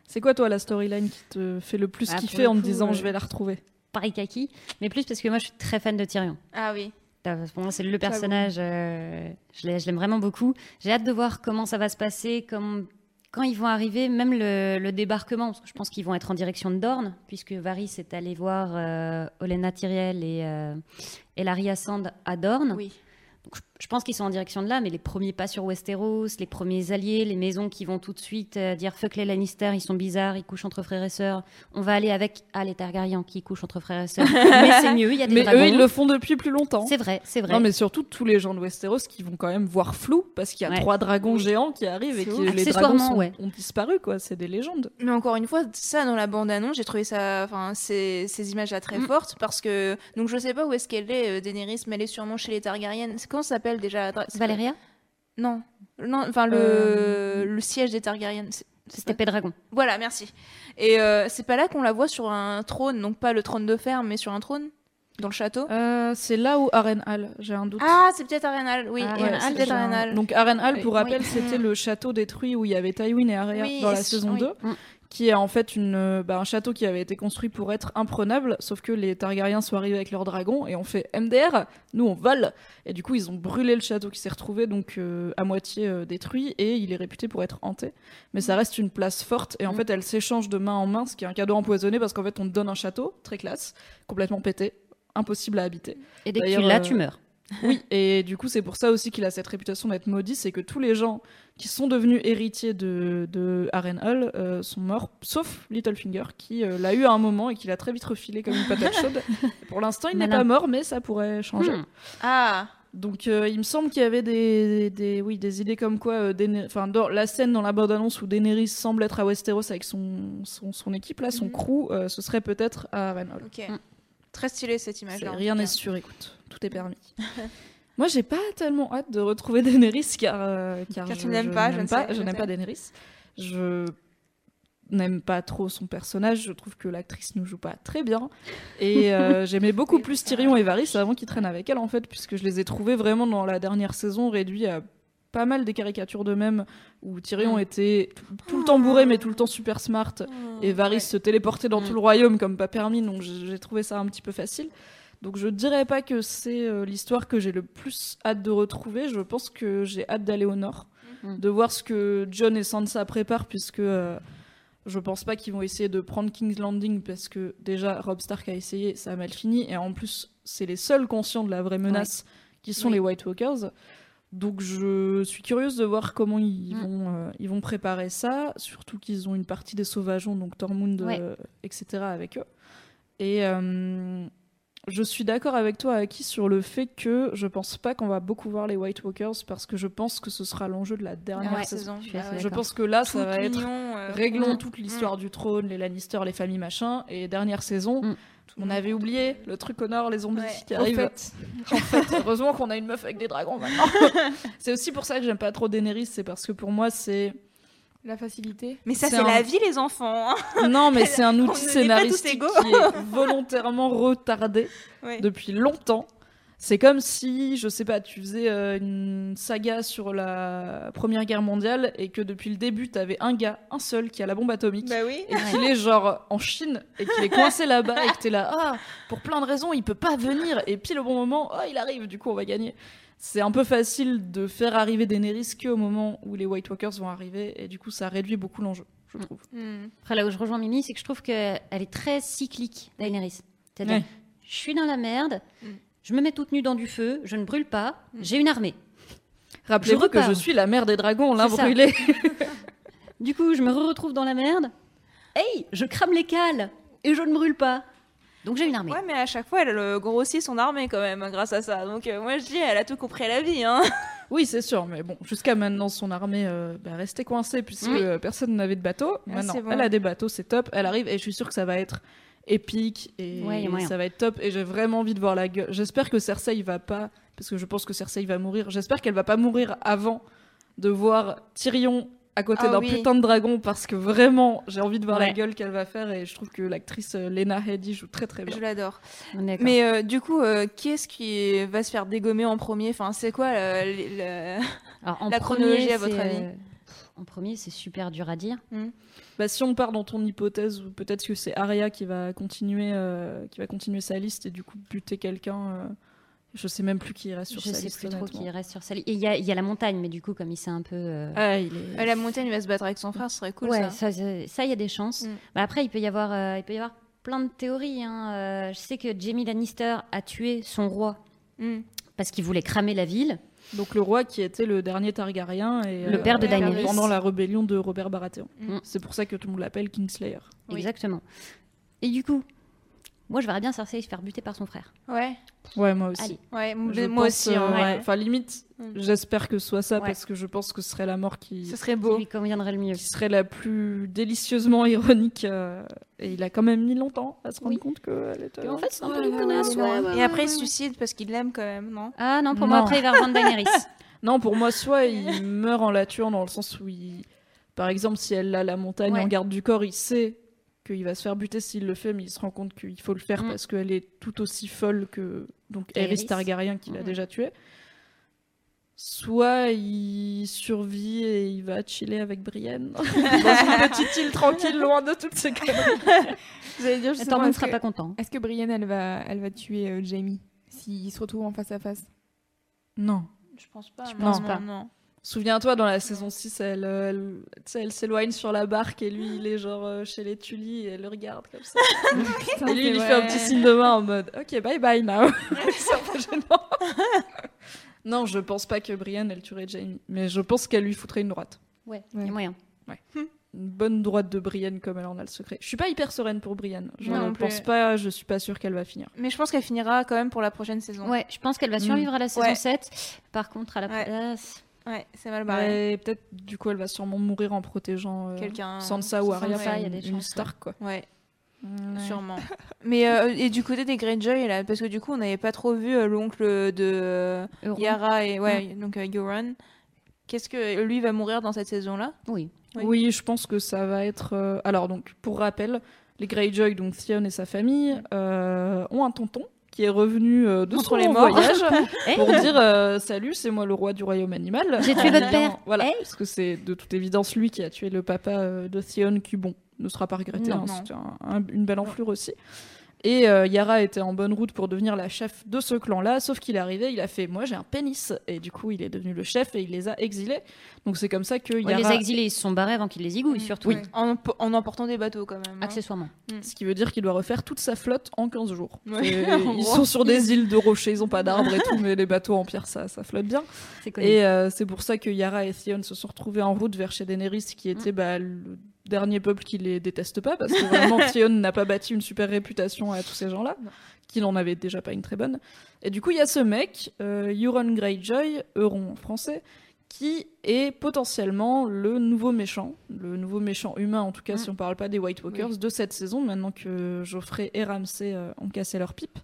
C'est quoi, toi, la storyline qui te fait le plus Ah, pour kiffer le en te disant euh, je vais la retrouver? Pareil Kaki, mais plus parce que moi je suis très fan de Tyrion. Ah oui. Pour moi, c'est le personnage, euh, je l'ai- je l'aime vraiment beaucoup. J'ai hâte de voir comment ça va se passer, comme, quand ils vont arriver, même le, le débarquement, parce que je pense qu'ils vont être en direction de Dorne, puisque Varys est allé voir euh, Olenna Tyriel et, euh, et Larry Sand à Dorne. Oui. Donc, je, je pense qu'ils sont en direction de là, mais les premiers pas sur Westeros, les premiers alliés, les maisons qui vont tout de suite euh, dire fuck les Lannister, ils sont bizarres, ils couchent entre frères et sœurs. On va aller avec ah, les Targaryens qui couchent entre frères et sœurs. mais c'est mieux, il y a des Mais dragons. eux, ils le font depuis plus longtemps. C'est vrai, c'est vrai. Non, mais surtout tous les gens de Westeros qui vont quand même voir flou parce qu'il y a Ouais. trois dragons géants qui arrivent et que les dragons sont- ouais. ont disparu, quoi. C'est des légendes. Mais encore une fois, ça dans la bande-annonce, j'ai trouvé ça, enfin, ces, ces images-là très Mm. fortes parce que donc je sais pas où est-ce qu'elle est, euh, Daenerys, mais elle est sûrement chez les Targaryen. C'est- Comment ça s'appelle déjà Valéria, Non, non, enfin le Euh, le siège des Targaryen. c'était pas- Pédragon. Voilà, merci. Et euh, c'est pas là qu'on la voit sur un trône, donc pas le trône de fer, mais sur un trône? Dans le château? Euh, c'est là où Arenhal, j'ai un doute. Ah, c'est peut-être Arenal, oui. Ah, ouais, c'est peut-être. Donc Arenhal, Oui. pour rappel, Oui. c'était le château détruit où il y avait Tywin et Arya Oui, dans la saison oui. 2, Mm. Qui est en fait une, euh, bah, un château qui avait été construit pour être imprenable, sauf que les Targaryens sont arrivés avec leurs dragons et ont fait MDR, nous on vole. Et du coup, ils ont brûlé le château qui s'est retrouvé donc euh, à moitié euh, détruit et il est réputé pour être hanté. Mais ça reste une place forte et en Mm. fait, elle s'échange de main en main, ce qui est un cadeau empoisonné parce qu'en fait, on te donne un château très classe, complètement pété, impossible à habiter. Et dès que tu l'as, tu meurs. Oui, et du coup, c'est pour ça aussi qu'il a cette réputation d'être maudit, c'est que tous les gens qui sont devenus héritiers de, de Harrenhal euh, sont morts, sauf Littlefinger, qui euh, l'a eu à un moment et qui l'a très vite refilé comme une patate chaude. pour l'instant, il n'est pas mort, mais ça pourrait changer. Hmm. Ah, Donc, euh, il me semble qu'il y avait des, des, oui, des idées comme quoi, dans la scène dans la bande-annonce où Daenerys semble être à Westeros avec son, son, son équipe, là, son Mhm. crew, ce serait peut-être à Harrenhal. ok. Mm. Très stylé cette image-là. en Rien n'est sûr, écoute, tout est permis. Moi, j'ai pas tellement hâte de retrouver Daenerys car, euh, car, Car tu je, n'aimes pas, je pas, sais, je je n'aime pas Daenerys. Je n'aime pas trop son personnage. Je trouve que l'actrice ne joue pas très bien. Et euh, j'aimais beaucoup plus Tyrion et Varys avant qu'ils traînent avec elle en fait, puisque je les ai trouvés vraiment dans la dernière saison réduits à pas mal des caricatures d'eux-mêmes où Tyrion Mm. était tout, le temps bourré mais tout le temps super smart et Varys Ouais. se téléportait dans Mm. tout le royaume comme pas permis, donc j'ai trouvé ça un petit peu facile. Donc je dirais pas que c'est euh, l'histoire que j'ai le plus hâte de retrouver. Je pense que j'ai hâte d'aller au nord, Mm. de voir ce que John et Sansa préparent, puisque euh, je pense pas qu'ils vont essayer de prendre King's Landing, parce que déjà Rob Stark a essayé, ça a mal fini, et en plus c'est les seuls conscients de la vraie menace qui sont Oui. les White Walkers. Donc je suis curieuse de voir comment ils, Mm. vont, euh, ils vont préparer ça, surtout qu'ils ont une partie des sauvageons, donc Tormund, Ouais. euh, etc. avec eux. Et euh, je suis d'accord avec toi, Aki, sur le fait que je pense pas qu'on va beaucoup voir les White Walkers parce que je pense que ce sera l'enjeu de la dernière Ouais, saison. Je ouais. Pense que là, Tout ça va être mignon, réglons mm. toute l'histoire du trône, les Lannister, les familles machin, et dernière saison. Mm. On avait oublié le truc au nord, les zombies Ouais. qui arrivent. fait, En fait, heureusement qu'on a une meuf avec des dragons maintenant. c'est aussi pour ça que j'aime pas trop Daenerys, c'est parce que pour moi c'est la facilité. Mais ça, C'est un- la vie, les enfants. hein. non mais c'est un outil scénaristique qui est volontairement retardé Ouais. depuis longtemps. C'est comme si, je sais pas, tu faisais euh, une saga sur la Première Guerre mondiale et que depuis le début, t'avais un gars, un seul, qui a la bombe atomique Bah oui. et qu'il est genre en Chine et qu'il est coincé là-bas et que t'es là, ah, pour plein de raisons, il peut pas venir et pile au bon moment, ah, il arrive, du coup, on va gagner. C'est un peu facile de faire arriver Daenerys qu'au moment où les White Walkers vont arriver et du coup, ça réduit beaucoup l'enjeu, je Mm. trouve. Hmm. Après, là où je rejoins Mimi, c'est que je trouve qu'elle est très cyclique, Daenerys. C'est-à-dire, Ouais. je suis dans la merde, Mm. Je me mets toute nue dans du feu, je ne brûle pas, j'ai une armée. Rappelez-vous que je suis la mère des dragons, on l'a C'est ça. brûlé. Du coup, je me retrouve dans la merde. Hey, je crame les cales et je ne brûle pas. Donc j'ai une armée. Ouais, mais à chaque fois, elle euh, grossit son armée quand même, hein, grâce à ça. Donc, euh, moi, je dis, elle a tout compris à la vie. Hein. Oui, c'est sûr, mais bon, jusqu'à maintenant, son armée euh, bah, restait coincée puisque euh, personne n'avait de bateau. Ah, Maintenant, bon. elle a des bateaux, c'est top. Elle arrive et je suis sûre que ça va être épique et Ouais, ça va être top. Et j'ai vraiment envie de voir la gueule. J'espère que Cersei va pas, parce que je pense que Cersei va mourir. J'espère qu'elle va pas mourir avant de voir Tyrion à côté Ah d'un oui. putain de dragon parce que vraiment, j'ai envie de voir la gueule qu'elle va faire et je trouve que l'actrice euh, Lena Headey joue très très bien. Je l'adore. Mais euh, du coup, euh, qui est-ce qui va se faire dégommer en premier? Enfin, c'est quoi le- le- le- Alors, en la premier, chronologie, à votre avis? euh, En premier, c'est super dur à dire. Bah, si on part dans ton hypothèse, peut-être que c'est Arya qui va continuer, euh, qui va continuer sa liste et du coup buter quelqu'un. euh, je sais même plus qui reste sur je sa sais liste. plus trop qui reste sur sa liste. Et il y a, il y a la montagne, mais du coup, comme il s'est un peu. euh, Ah, il est. Euh, La montagne il va se battre avec son frère, ce serait cool ouais, ça. ça, il y a des chances. Mm. Bah, après, il peut y avoir, euh, il peut y avoir plein de théories. hein. Euh, je sais que Jamie Lannister a tué son roi Hmm. parce qu'il voulait cramer la ville. Donc le roi qui était le dernier Targaryen et Le père de Daenerys. pendant la rébellion de Robert Baratheon. Mm. C'est pour ça que tout le monde l'appelle Kingslayer. Oui. Exactement. Et du coup, moi je verrais bien Cersei se faire buter par son frère. Ouais, Ouais, moi aussi. Ouais, Je moi pense, aussi. euh, en vrai. ouais. Enfin, limite, Mm. j'espère que ce soit ça Ouais. parce que je pense que ce serait la mort qui, Ce serait Qui beau. lui conviendrait le mieux. qui serait la plus délicieusement ironique. euh, et il a quand même mis longtemps à se rendre Oui. compte qu'elle était. En fait, c'est un peu une connasse. ouais, ouais. ouais, Et après, il se suicide parce qu'il l'aime quand même, non? Ah non, pour Non. moi après il va rejoindre Daenerys. Non, pour moi, soit il meurt en la tuant dans le sens où il. Par exemple, si elle a la montagne Ouais. en garde du corps, il sait qu'il va se faire buter s'il le fait, mais il se rend compte qu'il faut le faire Mm. parce qu'elle est tout aussi folle que donc Aerys. Targaryen qui l'a Mm. déjà tué. Soit il survit et il va chiller avec Brienne dans une petite île tranquille loin de toutes ces conneries. Vous allez dire est-ce sera que, pas content. est-ce que Brienne, elle va, elle va tuer euh, Jamie s'ils se retrouvent en face à face? Non. Je pense pas. Je non, pense non, pas. non. Souviens-toi, dans la saison 6, elle, euh, elle, tu sais, elle s'éloigne sur la barque et lui, il est genre euh, chez les Tully et elle le regarde comme ça. Putain, Et lui, il lui fait un petit signe de main en mode Ok, bye bye now. c'est un peu gênant. non, je pense pas que Brienne, elle tuerait Jamie. Mais je pense qu'elle lui foutrait une droite. Ouais, il y Ouais. a moyen. Une bonne droite de Brienne comme elle en a le secret. Je suis pas hyper sereine pour Brienne. Je ne pense pas, je suis pas sûre qu'elle va finir. Mais je pense qu'elle finira quand même pour la prochaine saison. Ouais, je pense qu'elle va survivre à la saison Ouais. 7. Par contre, à la Ouais. place. Ouais, c'est mal barré. Peut-être, du coup, elle va sûrement mourir en protégeant euh, Quelqu'un. Sansa ou Arya, Sansa, il y a une, des une chances, Stark, quoi. Ouais, Ouais. sûrement. Mais euh, et du côté des Greyjoy là, parce que du coup on n'avait pas trop vu euh, l'oncle de euh. Yara et ouais donc euh, Euron. Qu'est-ce que lui va mourir dans cette saison là Oui. Oui. Oui. je pense que ça va être. euh, Alors, donc, pour rappel, les Greyjoy, donc Theon et sa famille, euh, ont un tonton qui est revenu euh, de Entre son les long morts. voyage Hey pour dire euh, Salut, c'est moi le roi du royaume animal. J'ai tué votre père. Voilà, Hey. parce que c'est de toute évidence lui qui a tué le papa euh, de Theon, qui, bon, ne sera pas regretté. Non. hein, Non. C'était un- un- une belle enflure aussi. Et euh, Yara était en bonne route pour devenir la chef de ce clan-là, sauf qu'il est arrivé, il a fait Moi j'ai un pénis. Et du coup, il est devenu le chef et il les a exilés. Donc c'est comme ça que Ouais, Yara. Les exilés, ils se sont barrés avant qu'ils les igouillent, surtout. Oui. en, en emportant des bateaux quand même. hein. Accessoirement. Ce qui veut dire qu'il doit refaire toute sa flotte en 15 jours. Ouais. Ils sont sur des îles de rochers, ils ont pas d'arbres et tout, mais les bateaux en pierre, ça, ça flotte bien. Et euh, c'est pour ça que Yara et Theon se sont retrouvés en route vers chez Daenerys, qui était bah, le dernier peuple qui les déteste pas, parce que vraiment Theon n'a pas bâti une super réputation à tous ces gens-là, qu'il n'en avait déjà pas une très bonne. Et du coup, il y a ce mec, euh, Euron Greyjoy, Euron en français, qui est potentiellement le nouveau méchant, le nouveau méchant humain en tout cas Mm. si on parle pas des White Walkers de cette saison, maintenant que Geoffrey et Ramsay euh, ont cassé leur pipe.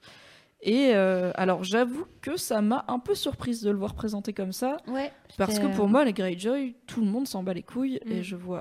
Et euh, alors j'avoue que ça m'a un peu surprise de le voir présenté comme ça, Ouais. parce que pour moi les Greyjoy, tout le monde s'en bat les couilles et Mm. je vois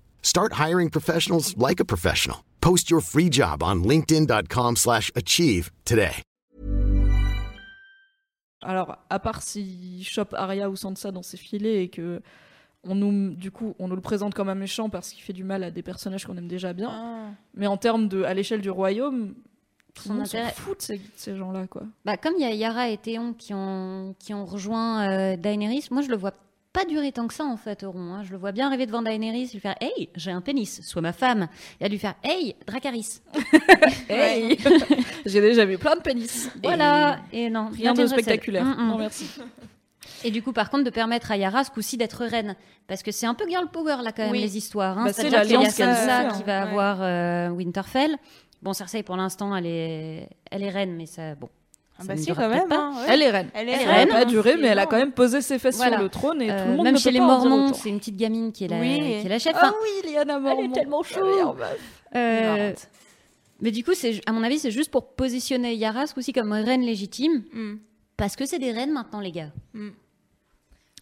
Start hiring professionals like a professional. Post your free job on linkedin.com/achieve slash achieve today. Alors, à part s'il chope Arya ou Sansa dans ses filets et que on nous, du coup, on nous le présente comme un méchant parce qu'il fait du mal à des personnages qu'on aime déjà bien. Ah. Mais en termes de, à l'échelle du royaume, tout Son le monde s'en fout de ces, de ces gens-là, quoi. Bah, comme il y a Yara et Théon qui ont, qui ont rejoint euh, Daenerys, moi je le vois pas durer tant que ça en fait, Euron. hein. Je le vois bien arriver devant Daenerys, lui faire Hey, j'ai un pénis, sois ma femme. Et à lui faire Hey, Dracarys. Hey J'ai déjà vu plein de pénis. Voilà. Et non, Rien de spectaculaire. Mm, mm. Non, merci. Et du coup, par contre, de permettre à Yara ce coup-ci d'être reine. Parce que c'est un peu girl power là quand même Oui. les histoires. Hein. Bah, c'est l'alliance qu'elle Sansa fait, qui va Ouais. avoir euh, Winterfell. Bon, Cersei pour l'instant, elle est, elle est reine, mais ça, bon. Ah bah si quand même. pas. hein, ouais. Elle est reine. Elle est Elle est Ça n'a reine, pas duré, mais elle a quand même posé ses fesses Voilà. sur le trône et tout Euh, le monde même ne chez peut les Mormons, c'est une petite gamine qui est la, Oui. qui est la chef. Ah Enfin, oui, Lyanna Mormont. tellement chou. La meilleure meuf. euh, mais du coup, c'est, à mon avis, c'est juste pour positionner Yara ce coup-ci comme reine légitime. Mm. Parce que c'est des reines maintenant, les gars.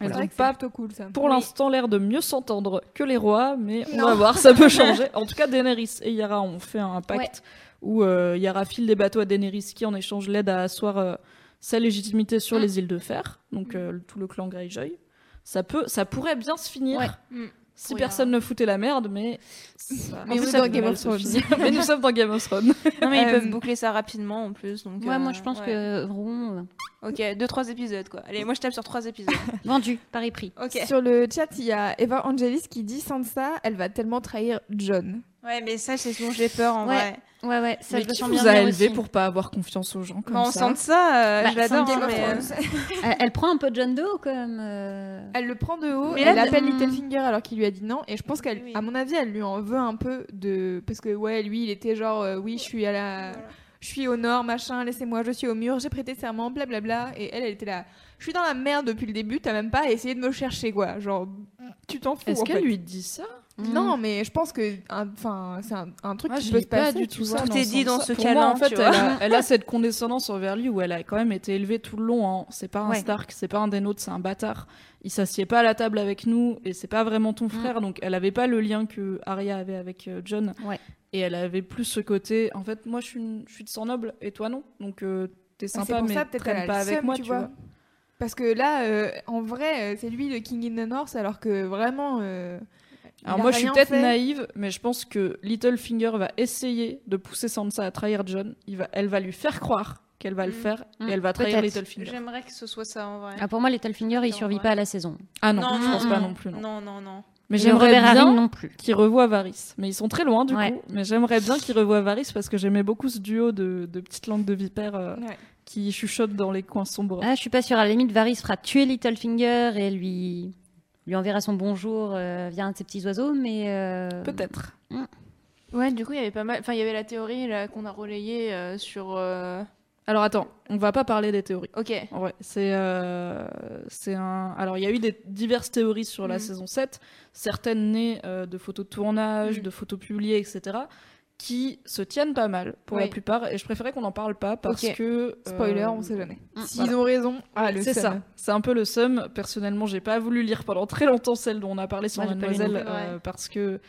Elles C'est ont pas plutôt cool ça. pour l'instant l'air de mieux s'entendre que les rois, mais on va voir, ça peut changer. En tout cas, Daenerys et Yara ont fait un pacte où euh, Yara file des bateaux à Daenerys qui en échange l'aide à asseoir euh, sa légitimité sur Mm. les îles de fer, donc euh, tout le clan Greyjoy. ça peut, ça pourrait bien se finir. Ouais. Mm. Si Oui, personne ne foutait la merde, mais. ça- Mais vous peut dans Game of Thrones. mais nous sommes dans Game of Thrones. Non, mais ils Euh, peuvent boucler ça rapidement en plus. Donc, Ouais, euh, moi je pense ouais. que euh, Ok, deux, trois épisodes quoi. Allez, moi je tape sur trois épisodes. vendu, pari prix. Sur le chat, il y a Eva Angelis qui dit Sansa, elle va tellement trahir John. Ouais, mais ça, c'est ce dont j'ai peur en Ouais. vrai. Ouais, ouais, ça mais je le qui sens vous bien a élevé aussi. pour pas avoir confiance aux gens comme Mais on ça sent ça, euh, Bah, je l'adore. hein, mais, euh, Elle, prend un peu John Doe comme. euh, Elle le prend de haut, Mais elle là, appelle Littlefinger alors qu'il lui a dit non, et je pense qu'elle, Oui. à mon avis, elle lui en veut un peu de. Parce que, ouais, lui, il était genre, euh, oui, je suis à la. Voilà. Je suis au nord, machin, laissez-moi, je suis au mur, j'ai prêté serment, blablabla. Et elle, elle était là. Je suis dans la merde depuis le début, t'as même pas essayé de me chercher, quoi. Genre, tu t'en fous. Est-ce qu'elle lui dit ça? Non, mais je pense que. Enfin, c'est un, un truc qui je peut se pas passer. du tu tout ça. Tout est dit dans ce moi, en fait, elle a, elle a cette condescendance envers lui où elle a quand même été élevée tout le long. en C'est pas un Ouais. Stark, c'est pas un des nôtres, c'est un bâtard. Il s'assied pas à la table avec nous et c'est pas vraiment ton frère. Donc, elle avait pas le lien que Arya avait avec euh, John. Ouais. Et elle avait plus ce côté. En fait, moi, je suis, une- je suis de sang noble et toi non. Donc, euh, t'es sympa, mais ça, traîne pas avec seum, moi, tu vois. Parce que là, euh, en vrai, euh, c'est lui le King in the North, alors que vraiment. Alors moi je suis peut-être naïve, mais je pense que Littlefinger va essayer de pousser Sansa à trahir John. Il va, elle va lui faire croire qu'elle va le Mm. faire Mm. et elle va trahir. Littlefinger. J'aimerais que ce soit ça en vrai. Ah, pour moi, Littlefinger, il survit pas à la saison. Ah non, Non, je non, pense pas non. plus. Non. Non, non, non. Mais j'aimerais bien non plus. qu'ils revoient Varys. Mais ils sont très loin du Ouais. coup. Mais j'aimerais bien qu'ils revoient Varys parce que j'aimais beaucoup ce duo de, de petites langues de vipère euh, Ouais. qui chuchotent dans les coins sombres. Ah, je suis pas sûre. À la limite, Varys fera tuer Littlefinger et lui lui enverra son bonjour euh, via un de ses petits oiseaux, mais euh, Peut-être. Ouais, du coup, il y avait pas mal. Enfin, il y avait la théorie là qu'on a relayée euh, sur. euh, Alors attends, on va pas parler des théories. Ok. En vrai, c'est euh, c'est un. Alors, il y a eu des diverses théories sur la Mhm. saison 7, certaines nées euh, de photos de tournage, Mhm. de photos publiées, etc., qui se tiennent pas mal pour la plupart. Et je préférais qu'on n'en parle pas parce que. euh, Spoiler, on sait jamais. Mm. S'ils voilà. ont raison, ah, C'est ça, c'est un peu le seum. Personnellement, j'ai pas voulu lire pendant très longtemps celle dont on a parlé sur Mademoiselle euh, parce que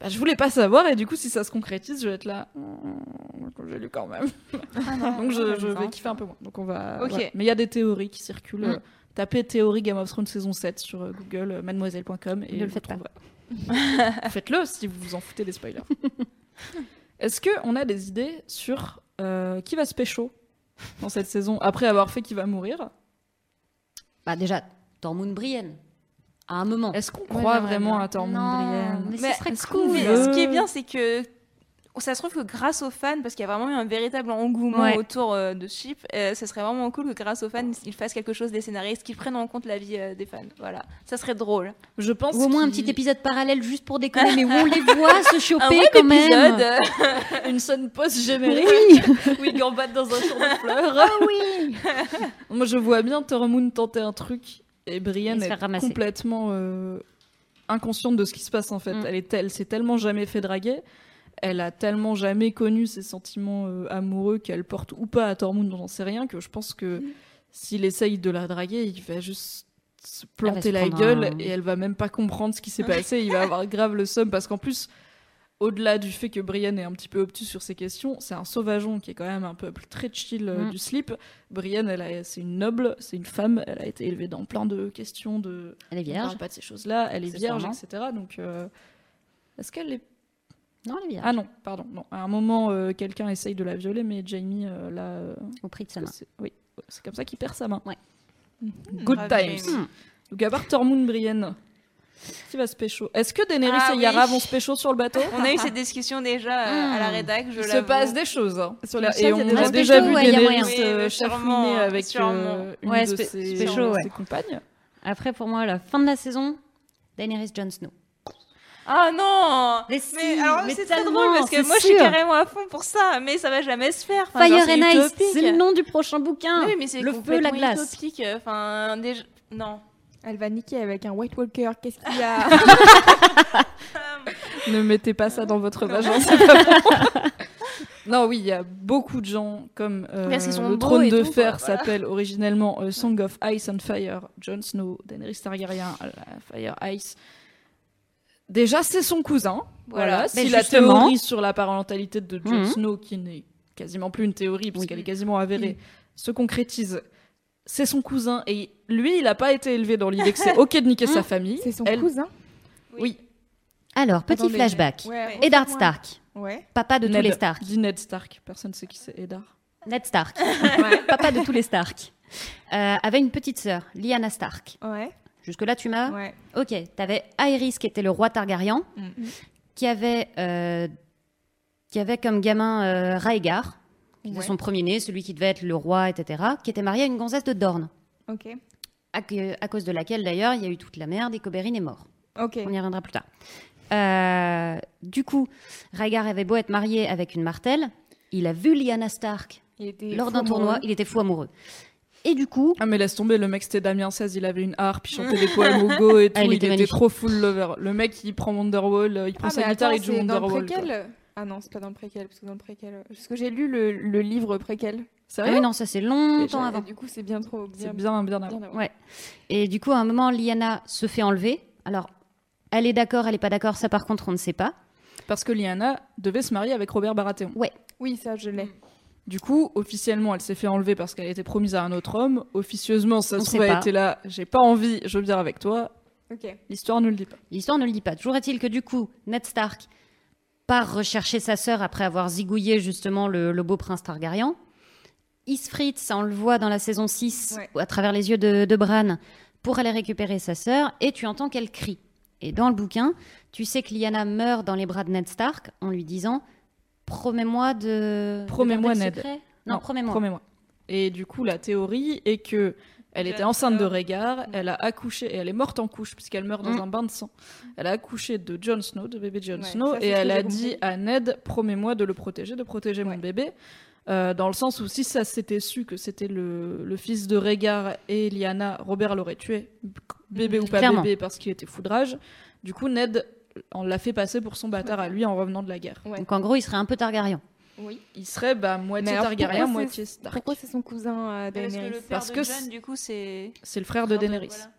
bah, je voulais pas savoir et du coup, si ça se concrétise, je vais être là. Mm, J'ai lu quand même. Donc je, je vais kiffer un peu moins. Donc on va. Ok. voilà. Mais il y a des théories qui circulent. Mm. Euh, Tapez théorie Game of Thrones saison 7 sur Google, mademoiselle.com et Ne le faites pas. Faites-le si vous vous en foutez des spoilers. Est-ce que on a des idées sur euh, qui va se pécho dans cette saison après avoir fait qui va mourir? Bah déjà Tormund Brienne. À un moment. Est-ce qu'on croit vraiment à Tormund Non, Brienne mais ce Mais serait est-ce cool. qu'on Mais veut- ce qui est bien, c'est que ça se trouve que grâce aux fans, parce qu'il y a vraiment eu un véritable engouement Ouais. autour euh, de Chip, euh, ça serait vraiment cool que grâce aux fans, ils fassent quelque chose des scénaristes, qu'ils prennent en compte la vie euh, des fans. Voilà, ça serait drôle. Je pense Ou au moins un petit épisode parallèle juste pour déconner, mais où on les voit se Un choper quand même. épisode. une scène post-générique Oui. où ils gambadent dans un champ de fleurs. Ah oui. Moi, je vois bien Tormund tenter un truc et Brienne est ramasser. complètement euh, inconsciente de ce qui se passe en fait. Mm. Elle est elle s'est tellement jamais fait draguer. Elle a tellement jamais connu ses sentiments euh, amoureux qu'elle porte ou pas à Tormund, j'en sais rien, que je pense que Mm. s'il essaye de la draguer, il va juste se planter se la gueule un- et elle va même pas comprendre ce qui s'est passé. Il va avoir grave le seum parce qu'en plus, au-delà du fait que Brienne est un petit peu obtuse sur ces questions, c'est un sauvageon qui est quand même un peuple très chill euh, Mm. du slip. Brienne, elle a- c'est une noble, c'est une femme, elle a été élevée dans plein de questions de. Elle est On vierge. parle pas de ces choses-là, elle est vierge, sûrement. etc. Donc, euh, est-ce qu'elle est. Non, elle est vierge. Ah non, pardon, non. À un moment, euh, quelqu'un essaye de la violer, mais Jamie, euh, là. euh, Au prix de sa main. c'est- Oui, c'est comme ça qu'il perd sa main. Ouais. Good Brave times. Jamie. Hmm. Donc, à part Tormund Brienne, qui va se pécho? Est-ce que Daenerys Ah et oui. Yara vont se pécho sur le bateau? On a eu cette discussion déjà euh, à la Hmm. rédac. Je Il se l'avoue. passe des choses. hein. Sur Et chat, il y a on des a déjà vu ouais, il y a Daenerys euh, Oui, chafouiner avec sûrement. euh, une Ouais, de ouais. ses compagnes. Après, pour moi, la fin de la saison, Daenerys Jon Snow. Ah non Mais si, alors mais c'est très tellement, drôle parce que moi je suis carrément à fond pour ça, mais ça va jamais se faire. Enfin, Fire genre, and Ice, c'est le nom du prochain bouquin. Oui, mais c'est le feu, la glace. utopique. Enfin, déjà... non. Elle va niquer avec un White Walker. Qu'est-ce qu'il y a Ne mettez pas ça dans votre vagin, c'est pas bon. Non, oui, il y a beaucoup de gens, comme euh, le trône de tout, fer voilà. s'appelle originellement A Song of Ice and Fire, Jon Snow, Daenerys Targaryen, euh, Fire Ice. Déjà, c'est son cousin. Voilà. Si la justement- théorie sur la parentalité de Jon Mhm. Snow, qui n'est quasiment plus une théorie, puisqu'elle Oui. est quasiment avérée, se concrétise, c'est son cousin et lui, il a pas été élevé dans l'idée que c'est ok de niquer sa famille. C'est son Elle- cousin Oui. Alors, petit Attendez, flashback. ouais, Eddard. Stark, Ouais. papa de tous Ned. les Stark. Dis Ned Stark. Personne sait qui c'est Eddard. Ned Stark, papa de tous les Stark, euh, avait une petite sœur, Lyanna Stark. Ouais. Jusque-là, tu m'as Ouais. Ok, t'avais Aerys qui était le roi Targaryen, Mm. qui avait, euh, qui avait comme gamin euh, Rhaegar, qui était Ouais. son premier-né, celui qui devait être le roi, etc., qui était marié à une gonzesse de Dorne, Ok. à, que- à cause de laquelle d'ailleurs il y a eu toute la merde et qu'Oberyn est mort. Ok. On y reviendra plus tard. Euh, du coup, Rhaegar avait beau être marié avec une Martelle, il a vu Lyanna Stark lors d'un tournoi, il était fou amoureux. Et du coup, Ah mais laisse tomber, le mec c'était Damien 16, il avait une harpe, il chantait des poèmes au go et tout, Ah, il il, était trop full lover. Le mec il prend Wonderwall, euh, il prend Ah, sa guitare, attends, il joue c'est dans le Wonderwall. Ah non, c'est pas dans le préquel, parce que dans le préquel... Parce que j'ai lu le, le livre préquel. C'est ah vrai oui, non, ça c'est longtemps avant. Du coup, c'est bien trop... C'est bien, bien avant. avant. Ouais. Et du coup, à un moment, Lyanna se fait enlever. Alors, elle est d'accord, elle est pas d'accord, ça par contre, on ne sait pas. Parce que Lyanna devait se marier avec Robert Baratheon. Ouais. Oui, ça, je l'ai. Du coup, officiellement, elle s'est fait enlever parce qu'elle était promise à un autre homme. Officieusement, ça se trouve, elle pas. était là, j'ai pas envie, je veux bien avec toi. Ok. L'histoire ne le dit pas. L'histoire ne le dit pas. Toujours est-il que du coup, Ned Stark part rechercher sa sœur après avoir zigouillé justement le, le beau prince Targaryen. Isfrit, ça on le voit dans la saison 6, Ouais. à travers les yeux de, de Bran, pour aller récupérer sa sœur, et tu entends qu'elle crie. Et dans le bouquin, tu sais que Lyanna meurt dans les bras de Ned Stark en lui disant Promets-moi de. Promets-moi, Ned. secret Non, promets-moi. Et du coup, la théorie est que elle était enceinte de sœur. Rhaegar, elle a accouché et elle est morte en couche puisqu'elle meurt dans Mm. un bain de sang. Elle a accouché de Jon Snow, de bébé Jon Ouais, Snow, et elle a dit à Ned promets-moi de le protéger, de protéger mon bébé. Euh, dans le sens où si ça s'était su que c'était le, le fils de Rhaegar et Lyanna, Robert l'aurait tué, bébé ou pas Clairement. bébé, parce qu'il était foudrage. Du coup, Ned, on l'a fait passer pour son bâtard à lui en revenant de la guerre. Ouais. Donc en gros, il serait un peu Targaryen. Oui. Il serait bah, moitié alors, Targaryen, pourquoi moitié c'est- Stark. Pourquoi c'est son cousin euh, Parce que Daenerys le père Parce de que Jon, c'est- du coup, c'est. C'est le frère de Daenerys. voilà.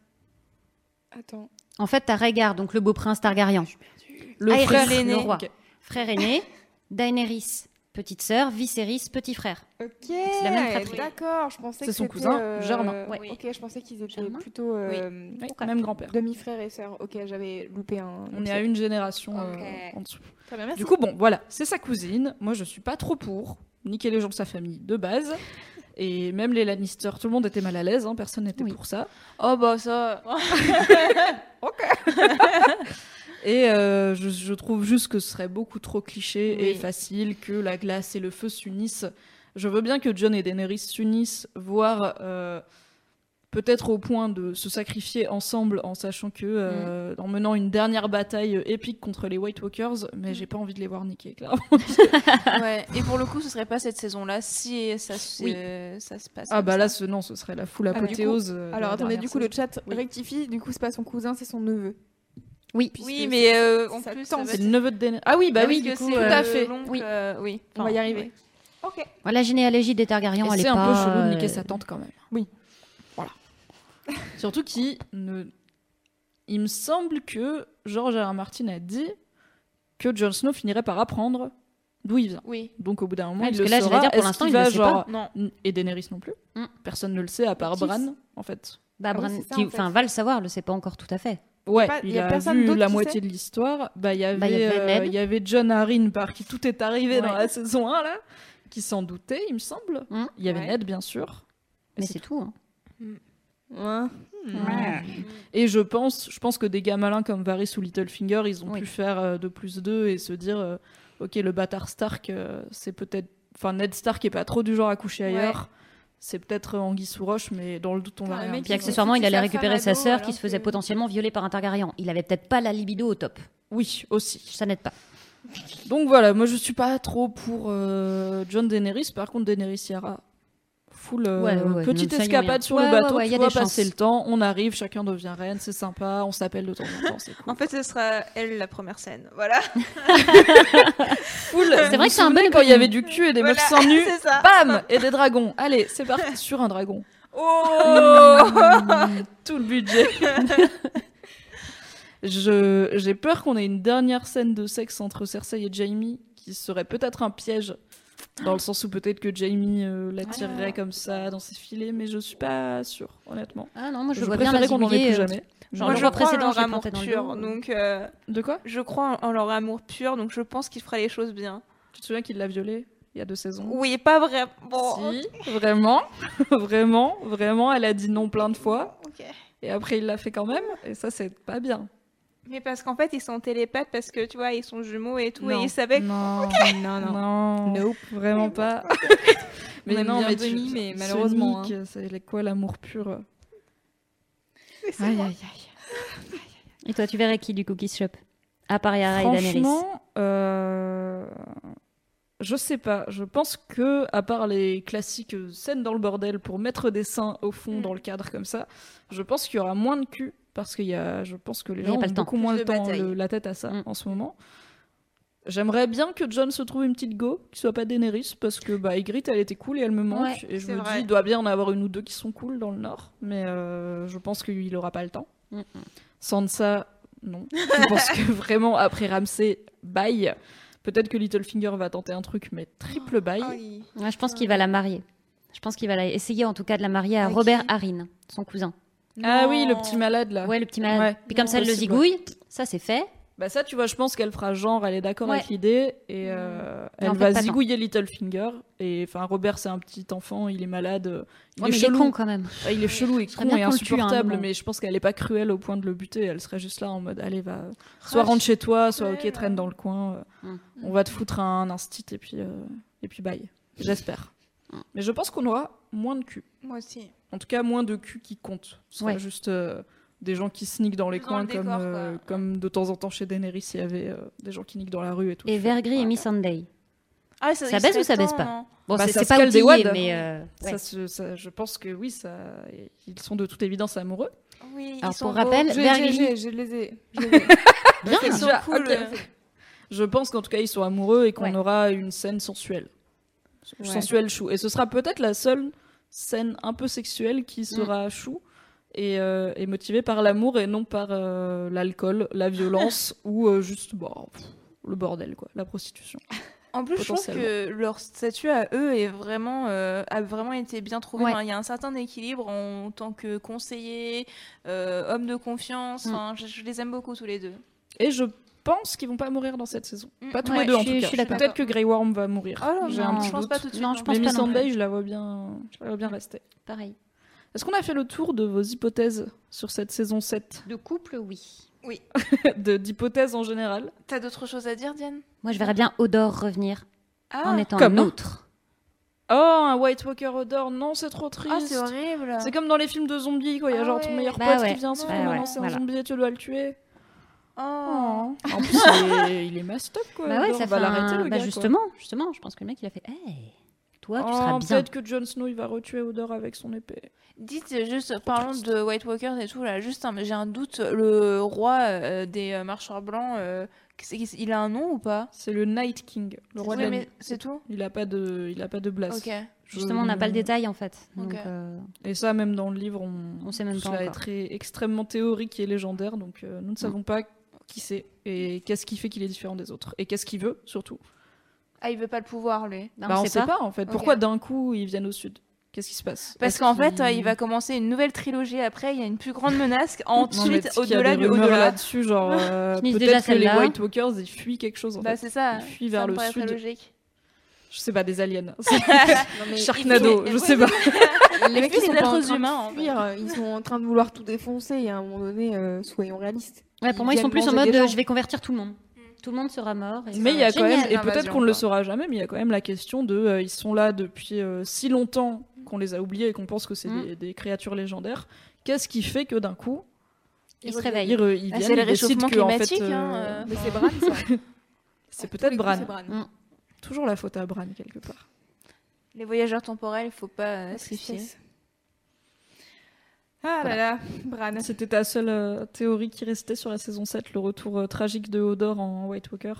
Attends. En fait, t'as Rhaegar, donc le beau prince Targaryen. Le Aerys, frère le roi. Frère aîné, Daenerys, petite sœur, Viserys, petit frère. Ok, la même fratrie. d'accord. Je pensais C'est son cousin, euh, Germain. Ouais. Ok, je pensais qu'ils étaient Germain plutôt euh, Oui, même grand-père. demi-frères et sœurs. Ok, j'avais loupé un. On est à une génération euh, Ok. en dessous. Très bien, merci. Du coup, bon, voilà, c'est sa cousine. Moi, je suis pas trop pour niquer les gens de sa famille de base. Et même les Lannister, tout le monde était mal à l'aise, hein, personne n'était Oui. pour ça. Oh bah ça. Et euh, je, je trouve juste que ce serait beaucoup trop cliché et facile que la glace et le feu s'unissent. Je veux bien que John et Daenerys s'unissent, voire euh, peut-être au point de se sacrifier ensemble en sachant que, euh, en menant une dernière bataille épique contre les White Walkers, mais j'ai pas envie de les voir niquer, clairement. ouais. Et pour le coup, ce serait pas cette saison-là si ça, se- Oui. ça se passe. Ah bah ça. là, ce, non, ce serait la du coup- apothéose. Alors attendez, du coup, le chat Oui. rectifie. Du coup, c'est pas son cousin, c'est son neveu. Oui. Mais euh, c'est en plus, C'est le neveu de Daenerys. Ah oui, bah oui, du coup, euh, le- tout à fait. l'oncle, Oui. euh, oui. On va y arriver. oui. Ok. La généalogie des Targaryens, elle est c'est un pas, peu chelou de euh, niquer sa tante quand même. Oui. Voilà. Surtout qu'il ne. Il me semble que George R. R. Martin a dit que Jon Snow finirait par apprendre d'où il vient. Oui. Donc au bout d'un moment, il parce le que là, saura. dire, pour Est-ce l'instant, qu'il il le va sait genre Non. et Daenerys non plus? Mm. Personne ne le sait à part Bran en fait. Bah, Ah Bran, qui- en fait. enfin, va le savoir, le sait pas encore tout à fait. Ouais, pas- il y a a, personne vu la moitié de l'histoire. Bah, il y avait, Bah, il y avait euh, il y avait John Arryn par qui tout est arrivé dans la saison 1 là, qui s'en doutait, il me semble. Mm. Il y avait Ouais. Ned bien sûr. Et Mais c'est tout. hein. Ouais. Et je pense, je pense que des gars malins comme Varys ou Littlefinger, ils ont Oui. pu faire euh, de plus deux et se dire, euh, ok, le bâtard Stark, euh, c'est peut-être, enfin Ned Stark est pas trop du genre à coucher ailleurs. C'est peut-être Anguille sous roche, mais dans le doute, on va rien Puis accessoirement, il allait récupérer sa sœur qui se faisait que- potentiellement violer par un Targaryen. Il avait peut-être pas la libido au top. Oui, aussi. Ça n'aide pas. Donc voilà, moi je suis pas trop pour euh, John Daenerys. Par contre, Daenerys Yara, full euh, Ouais, ouais, ouais, petite escapade sur Ouais, le bateau, tu a vois, des passer chances. le temps, on arrive, chacun devient reine, c'est sympa, on s'appelle de temps en temps, cool. En fait, ce sera elle la première scène. Voilà. Full. C'est vrai que c'est un bon quand il y avait du cul et des Voilà, meufs seins nus, bam Et des dragons. Allez, c'est parti sur un dragon. Oh Tout le budget. Je- J'ai peur qu'on ait une dernière scène de sexe entre Cersei et Jaime qui serait peut-être un piège Dans le sens où peut-être que Jamie euh, l'attirerait comme ça dans ses filets, mais je suis pas sûre, honnêtement. Ah non, moi je, Je vois bien la qu'on en ait plus euh, jamais. Genre, Moi, le je roi crois en précédent, leur amour pur, donc euh, De quoi? je crois en leur amour pur, donc je pense qu'il fera les choses bien. Tu te souviens qu'il l'a violée il y a deux saisons? Oui, pas vrai. Bon, Si, vraiment, vraiment, vraiment, elle a dit non plein de fois. ok. Et après, il l'a fait quand même, et ça, c'est pas bien. Mais parce qu'en fait, ils sont télépathes parce que tu vois, ils sont jumeaux et tout, Non. et ils savaient. que- Non, Non, non. non, Nope. vraiment pas. On aime bien tu- Bunny, mais malheureusement, Sonic, c'est quoi l'amour pur c'est Aïe, aïe, aïe. Et toi, tu verrais qui du Cookies Shop À part Yara et Daenerys. Franchement, euh, je sais pas. Je pense que, à part les classiques scènes dans le bordel pour mettre des seins au fond Mm. dans le cadre comme ça, je pense qu'il y aura moins de cul parce qu'il y a, je pense que les gens pas ont beaucoup moins de le temps, le- la tête à ça Mm. en ce moment. J'aimerais bien que John se trouve une petite go, qui soit pas Daenerys, parce que bah, Ygritte, elle était cool et elle me manque. Ouais, et je me vrai. dis, il doit bien en avoir une ou deux qui sont cool dans le Nord, mais euh, je pense qu'il aura pas le temps. Mm, mm. Sansa, non. Je pense que vraiment, après Ramsay, bye. Peut-être que Littlefinger va tenter un truc, mais triple bye. Oh, il- Ouais, je pense qu'il va la marier. Je pense qu'il va la... essayer en tout cas de la marier à Robert qui Harrin, son cousin. Ah oui, le petit malade là. Ouais, le petit malade. Ouais. Puis comme ça, elle le zigouille, ça c'est fait. Bah ça, tu vois, je pense qu'elle fera genre, elle est d'accord Ouais. avec l'idée et euh, elle en fait, va zigouiller Littlefinger. Et enfin, Robert, c'est un petit enfant, il est malade, euh, il Ouais, est mais il est chelou. con quand même. Ah, il est chelou et con et un insupportable, mais je pense qu'elle est pas cruelle au point de le buter. Elle serait juste là en mode, allez, va, soit Ah, rentre chez toi, soit ouais, ok, traîne dans le coin. euh, Mm. On va te foutre un instit et puis, euh, et puis bye. J'espère. Mm. Mais je pense qu'on aura moins de cul. Moi aussi. En tout cas, moins de cul qui comptent. Ce Ouais. juste euh, des gens qui sneakent dans les dans coins, le comme, décor, euh, comme de temps en temps chez Daenerys, il y avait euh, des gens qui niquent dans la rue et tout. Et Vergris et. Miss Sunday. Ah, Ça baisse ou ça baisse temps, pas non Bon, Bah, c'est pas wads. mais euh, ouais. Ça se- ça- je pense que oui, ça, ils sont de toute évidence amoureux. Oui, Alors, ils sont pour beaux. rappel, Vergris- Je les ai. je les ai. Bien. Ils sont Déjà, cool. Je pense qu'en tout cas, ils sont amoureux et qu'on Ouais. aura une scène sensuelle. Ouais. Sensuelle chou. Et ce sera peut-être la seule scène un peu sexuelle qui sera chou et, euh, et motivée par l'amour et non par euh, l'alcool, la violence ou euh, juste bon, pff, le bordel, quoi, la prostitution. En plus, je trouve que leur statut à eux est vraiment, a vraiment été bien trouvé. Ouais. Il y a un certain équilibre en tant que conseiller, homme de confiance. Mm. Je, je les aime beaucoup tous les deux. Et je pense qu'ils vont pas mourir dans cette saison. Mm. Pas tous Ouais, les deux en tout cas. Peut-être que Grey Worm va mourir. Ah J'ai je pense doute. pas tout de suite. Non, je pense Mais pas. Sunday, je la vois bien, je la vois bien rester. Pareil. Est-ce qu'on a fait le tour de vos hypothèses sur cette saison 7 De couple, oui. Oui. de- D'hypothèses en général T'as d'autres choses à dire, Diane? Moi, je verrais bien Odor revenir Ah, en étant Comme un autre. Oh, un White Walker Odor, non, c'est trop triste. Ah, c'est horrible. C'est comme dans les films de zombies, quoi. Il y a Ah genre ton meilleur Bah pote ouais. qui vient, sauf Bah que ouais, maintenant c'est voilà. un zombie et tu dois le tuer. Oh. En plus, il est, il est messed up, quoi. Bah ouais, ça on va fait l'arrêter, un... le bah gars, quoi. justement, justement, je pense que le mec, il a fait Hey, toi, tu Oh, seras bien. Peut-être que Jon Snow, il va retuer Odor avec son épée. Dites juste, parlons de White Walkers et tout, là, juste, un- j'ai un doute. Le roi euh, des euh, marcheurs blancs, euh, il a un nom ou pas? C'est le Night King, le roi Oui, de la mais nuit. c'est tout? Il a pas de, il a pas de blase. Ok. Je- Justement, on n'a pas le détail en fait. Donc, Ok. euh, Et ça, même dans le livre, on, On sait même pas cela est encore. très extrêmement théorique et légendaire, donc euh, nous ne savons pas qui c'est et qu'est-ce qui fait qu'il est différent des autres et qu'est-ce qu'il veut surtout. Ah, il veut pas le pouvoir, lui. bah, Bah, on, on sait pas. pas en fait. Pourquoi d'un coup ils viennent au sud? Qu'est-ce qui se passe? Parce qu'en fait, euh, il va commencer une nouvelle trilogie après, il y a une plus grande menace Non, ensuite, au-delà rumeurs au-delà. là-dessus, genre euh, peut-être que les. White Walkers ils fuient quelque chose en Bah, fait. c'est ça. Ils fuient Ça vers me le sud. logique. Je sais pas, des aliens. Non, Sharknado, je sais pas. les mecs ils sont des êtres train humains, de en fait. fuir, ils sont en train de vouloir tout défoncer et à un moment donné, euh, soyons réalistes. Ouais, pour moi, ils sont plus en mode euh, je vais convertir tout le monde. Tout le monde sera mort. et Mais il y a quand même, et peut-être qu'on ne le saura jamais, mais il y a quand même la question de, euh, ils sont là depuis euh, si longtemps qu'on les a oubliés et qu'on pense que c'est Mm. des, des créatures légendaires. Qu'est-ce qui fait que d'un coup Ils se réveillent. ils, ils Ah, viennent, c'est le ils décident réchauffement que, en fait, climatique, euh, hein, euh. Mais c'est Bran, ça. c'est peut-être Bran. c'est Bran. Mm. Toujours la faute à Bran quelque part. Les voyageurs temporels, il faut pas euh, s'y fier. Ah là là, Bran. C'était ta seule euh, théorie qui restait sur la saison 7, le retour euh, tragique de Hodor en White Walker.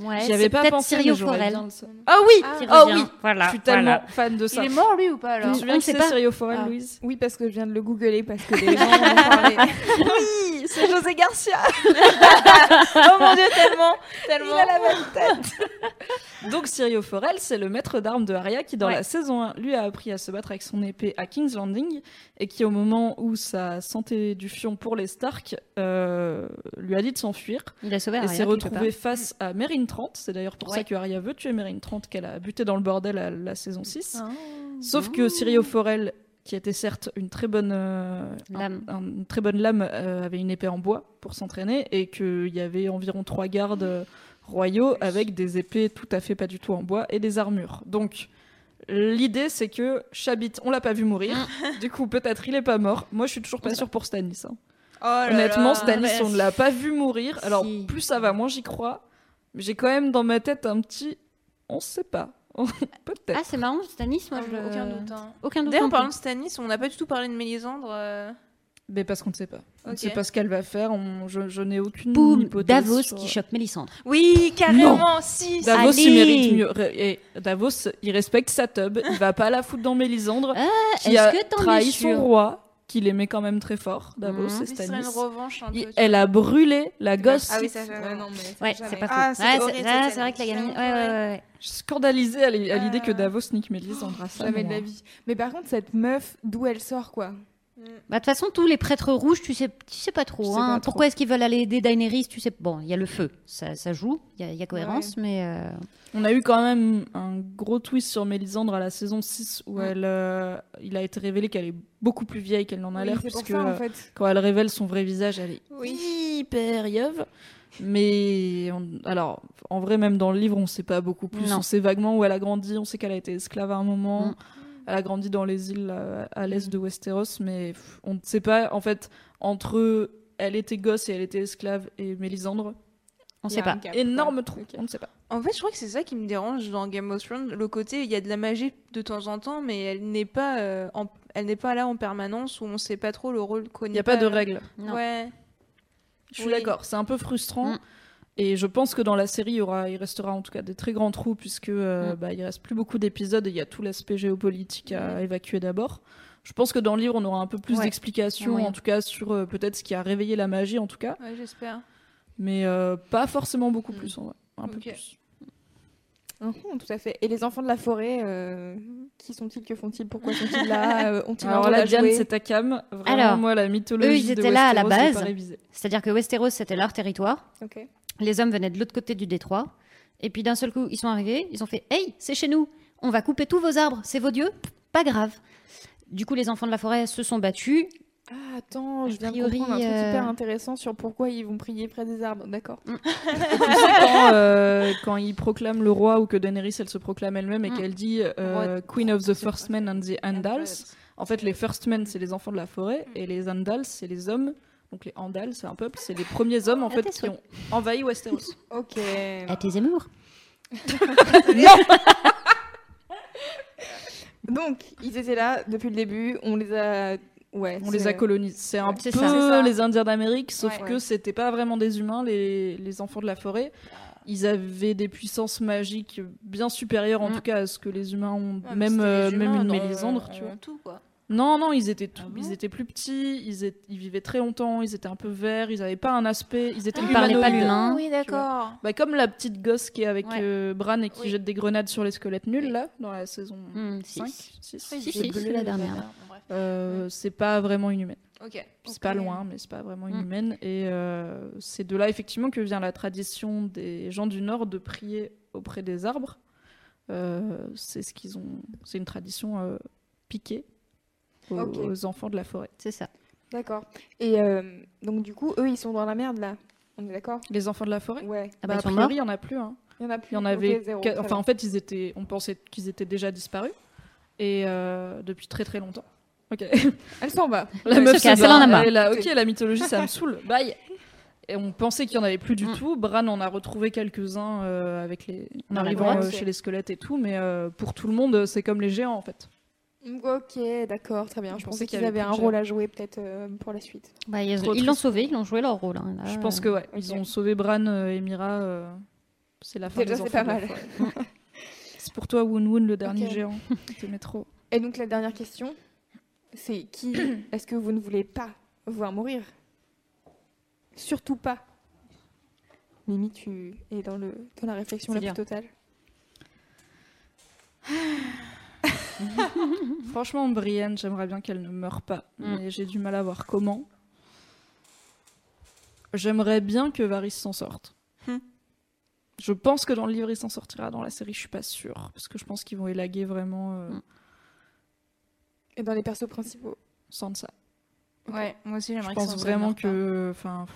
Ouais, J'y avais pas pensé, Sirio Forel. Ah oui qui Oh oui Voilà. Je suis tellement voilà. fan de ça. Il est mort, lui, ou pas, alors te souviens on que c'est pas. Sirio Forel, Ah. Louise? Oui, parce que je viens de le googler, parce que les gens en ont parlé. Oui c'est José Garcia. oh mon dieu, tellement, tellement. Il a la même tête. Donc Sirio Forel, c'est le maître d'armes de Arya qui, dans Ouais. la saison 1, lui a appris à se battre avec son épée à King's Landing et qui, au moment où sa santé du fion pour les Stark, euh, lui a dit de s'enfuir. Il a sauvé Et s'est retrouvé face à Mérine 30. C'est d'ailleurs pour ça que Arya veut tuer Mérine 30 qu'elle a buté dans le bordel à la saison 6. Ah. Sauf que Sirio Forel, qui était certes une très bonne euh, Lame. un- un- une très bonne lame, euh, avait une épée en bois pour s'entraîner et qu'il y avait environ trois gardes euh, royaux avec des épées tout à fait pas du tout en bois et des armures. Donc l'idée c'est que Chabit, on l'a pas vu mourir. du coup peut-être il est pas mort. Moi je suis toujours pas sûre pour Stannis. hein. Oh Honnêtement, là. Stannis, Ouais. on ne l'a pas vu mourir. Alors, Si. plus ça va, moins j'y crois. Mais j'ai quand même dans ma tête un petit. On sait pas. Peut-être. Ah, c'est marrant, Stanis, moi, Ah, je... Aucun doute. hein. Aucun doute. D'ailleurs, en parlant de. Stanis, on n'a pas du tout parlé de Mélisandre. euh, Mais parce qu'on ne sait pas. On ne sait pas ce qu'elle va faire. on- Je, je n'ai aucune Boum, hypothèse. Davos sur- qui chope Mélisandre. Oui, carrément, si. Davos, Allez. il mérite mieux. Et Davos, il respecte sa tub. Il va pas la foutre dans Mélisandre, qui est-ce a que trahi son roi, qu'il aimait quand même très fort. Davos Mhm. et Stannis. une revanche un peu. Il- elle a brûlé la gosse. Ah oui, ça fait. Ouais, non, mais. Ouais, jamais. c'est pas Ah, cool. Ouais, c'est ah, c'est vrai que la gamine. Ouais, ouais, ouais. ouais. Je suis scandalisée à l'i- à l'idée que Euh. Davos nique Mélisandre. à ça, Jamais de la vie. Mais par contre, cette meuf, d'où elle sort, quoi? Bah, de toute façon, tous les prêtres rouges, tu sais, tu sais pas trop. Sais hein. pas trop. Pourquoi est-ce qu'ils veulent aller aider Daenerys Tu sais, bon, il y a le feu, ça, ça joue, il y, a- il y a cohérence, mais euh, On a eu quand même un gros twist sur Mélisandre à la saison 6 où elle, euh, il a été révélé qu'elle est beaucoup plus vieille qu'elle n'en a Oui, l'air c'est pour puisque ça, en fait. quand elle révèle son vrai visage, elle est Oui. hyper yeuve. Mais on- alors, en vrai, même dans le livre, on sait pas beaucoup plus. Non. On sait vaguement où elle a grandi. On sait qu'elle a été esclave à un moment. Mm. Elle a grandi dans les îles à, à l'est de Westeros, mais on ne sait pas. En fait, entre elle était gosse et elle était esclave et Mélisandre, on y sait pas. énorme quoi. trou. On ne sait pas. En fait, je crois que c'est ça qui me dérange dans Game of Thrones. Le côté, il y a de la magie de temps en temps, mais elle n'est pas, euh, en- elle n'est pas là en permanence où on sait pas trop le rôle qu'on Il n'y a pas de règles. Non. Ouais. Je suis Oui. d'accord, c'est un peu frustrant. Mm. Et je pense que dans la série, il, y aura, il restera en tout cas des très grands trous, puisque euh, Mm. bah, il reste plus beaucoup d'épisodes et il y a tout l'aspect géopolitique à évacuer d'abord. Je pense que dans le livre, on aura un peu plus Ouais. d'explications, en tout cas sur euh, peut-être ce qui a réveillé la magie, en tout cas. Ouais, j'espère. Mais euh, pas forcément beaucoup plus, en vrai. Un peu plus. Mhm, tout à fait. Et les enfants de la forêt, euh, qui sont-ils Que font-ils Pourquoi sont-ils là Euh, Ont-ils un Alors rôle là, à Diane, jouer c'est ta cam. Vraiment, Alors, moi, la mythologie eux, ils de étaient là à la Westeros, base. C'est-à-dire que Westeros, c'était leur territoire. Ok. Les hommes venaient de l'autre côté du détroit. Et puis d'un seul coup, ils sont arrivés, ils ont fait Hey, c'est chez nous, on va couper tous vos arbres, c'est vos dieux Pas grave. Du coup, les enfants de la forêt se sont battus. Ah, attends, je viens de priori, comprendre un truc euh, hyper intéressant sur pourquoi ils vont prier près des arbres. D'accord. Tu sais, quand, euh, quand il proclame le roi ou que Daenerys elle se proclame elle-même et Mm. qu'elle dit euh, Queen of the First Men and the Andals, en fait les First Men c'est les enfants de la forêt et les Andals c'est les hommes. Donc les Andals c'est un peuple, c'est les premiers hommes en À fait qui ont envahi Westeros. Ok. À tes amours. Donc, ils étaient là depuis le début. On les a. Ouais. On les a colonisés. C'est un peu ça. Les Indiens d'Amérique, sauf Ouais. que c'était pas vraiment des humains, les, les enfants de la forêt. Ils avaient des puissances magiques bien supérieures en Mm. tout cas à ce que les humains ont, même, euh, même une Mélisandre, tu en vois. tout, quoi. Non, non, ils étaient, tout- Ah bon ils étaient plus petits, ils, étaient- ils vivaient très longtemps, ils étaient un peu verts, ils avaient pas un aspect, ils étaient Ils parlaient pas l'humain. Oui, d'accord. Bah, comme la petite gosse qui est avec Ouais. euh, Bran et qui Oui. jette des grenades sur les squelettes nuls, là, dans la saison Hmm, 5, six. 6. Si, si, c'est la dernière. Euh, c'est pas vraiment une humaine. Ok. C'est pas loin, mais c'est pas vraiment une Mm. humaine. Et euh, c'est de là, effectivement, que vient la tradition des gens du Nord de prier auprès des arbres. Euh, c'est ce qu'ils ont. C'est une tradition euh, piquée aux, enfants de la forêt. C'est ça. D'accord. Et euh, donc, du coup, eux, ils sont dans la merde là. On est d'accord? Les enfants de la forêt? Ouais. Ah Bah, bah, a priori, il y en a plus. hein. Il y en a plus. Il y en avait. Zéro, enfin, en fait, ils étaient. On pensait qu'ils étaient déjà disparus. Et euh, depuis très très longtemps. Ok. Elle s'en va. La meuf se se casse, barre. elle a ok, la mythologie, ça me saoule. Bye. Et on pensait qu'il y en avait plus du Mm. tout. Bran en a retrouvé quelques-uns euh, avec les en arrivant euh, chez les squelettes et tout, mais euh, pour tout le monde, c'est comme les géants en fait. Ok, d'accord, très bien. Je Je pensais qu'ils avaient un rôle à jouer peut-être euh, pour la suite. Bah, ils l'ont sauvé, ils ont joué leur rôle. hein, là. Je pense que ouais, ils ont sauvé Bran euh, et Mira. euh, c'est la fin Déjà, des c'est enfants pas mal. c'est pour toi, Woon Woon, le dernier Ok. géant. T'aimais trop. Et donc la dernière question, c'est qui est-ce que vous ne voulez pas voir mourir? Surtout pas. Mimi, tu es dans, le, dans la réflexion la plus totale. Franchement, Brienne, j'aimerais bien qu'elle ne meure pas, Mm. mais j'ai du mal à voir comment. J'aimerais bien que Varys s'en sorte. Hmm. Je pense que dans le livre, il s'en sortira. Dans la série, je suis pas sûre. Parce que je pense qu'ils vont élaguer vraiment euh, Mm. Et dans les persos principaux. Sansa. Ouais, moi aussi Je j'aimerais que pense vraiment que. Enfin,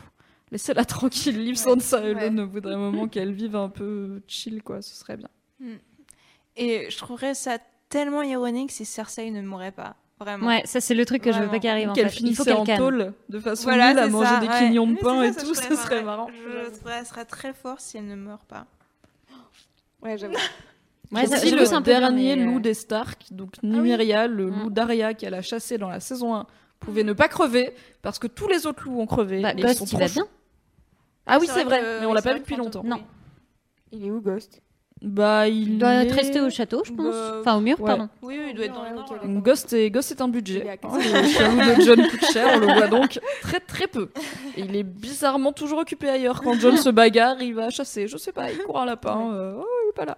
laissez-la tranquille, live Sansa Ouais. alone au bout d'un moment qu'elle vive un peu chill, quoi. Ce serait bien. Et je trouverais ça tellement ironique si Cersei ne mourrait pas. Vraiment. Ouais, ça c'est le truc que je veux pas Vraiment. qui arrive en Qu'elle fait. Il faut finissait qu'elle en tôle de façon Voilà, nulle à manger ça, des ouais. quignons de pain et ça, tout, ferais serait marrant. Je trouverais ça serait très fort si elle ne meurt pas. Ouais, j'avoue. Ouais, C'est ça- le peu dernier mais, euh, loup des Stark, donc Nymeria, le Mm. loup d'Arya qu'elle a chassé dans la saison 1, pouvait ne pas crever parce que tous les autres loups ont crevé. Bah, et ils Ghost, sont il va bien. Ah oui, C'est vrai que- mais on l'a pas vu depuis longtemps. Non. Il est où, Ghost? Bah, il Il doit est- être resté au château, je pense. Bah, Enfin, au mur, ouais. pardon. Oui, oui, il doit être dans le nord. Ghost est, Ghost est un budget. Hein, le de John coûte cher, on le voit donc très très peu. Et il est bizarrement toujours occupé ailleurs. Quand John se bagarre, il va chasser. Je sais pas, il court un lapin. euh, oh, il est pas là.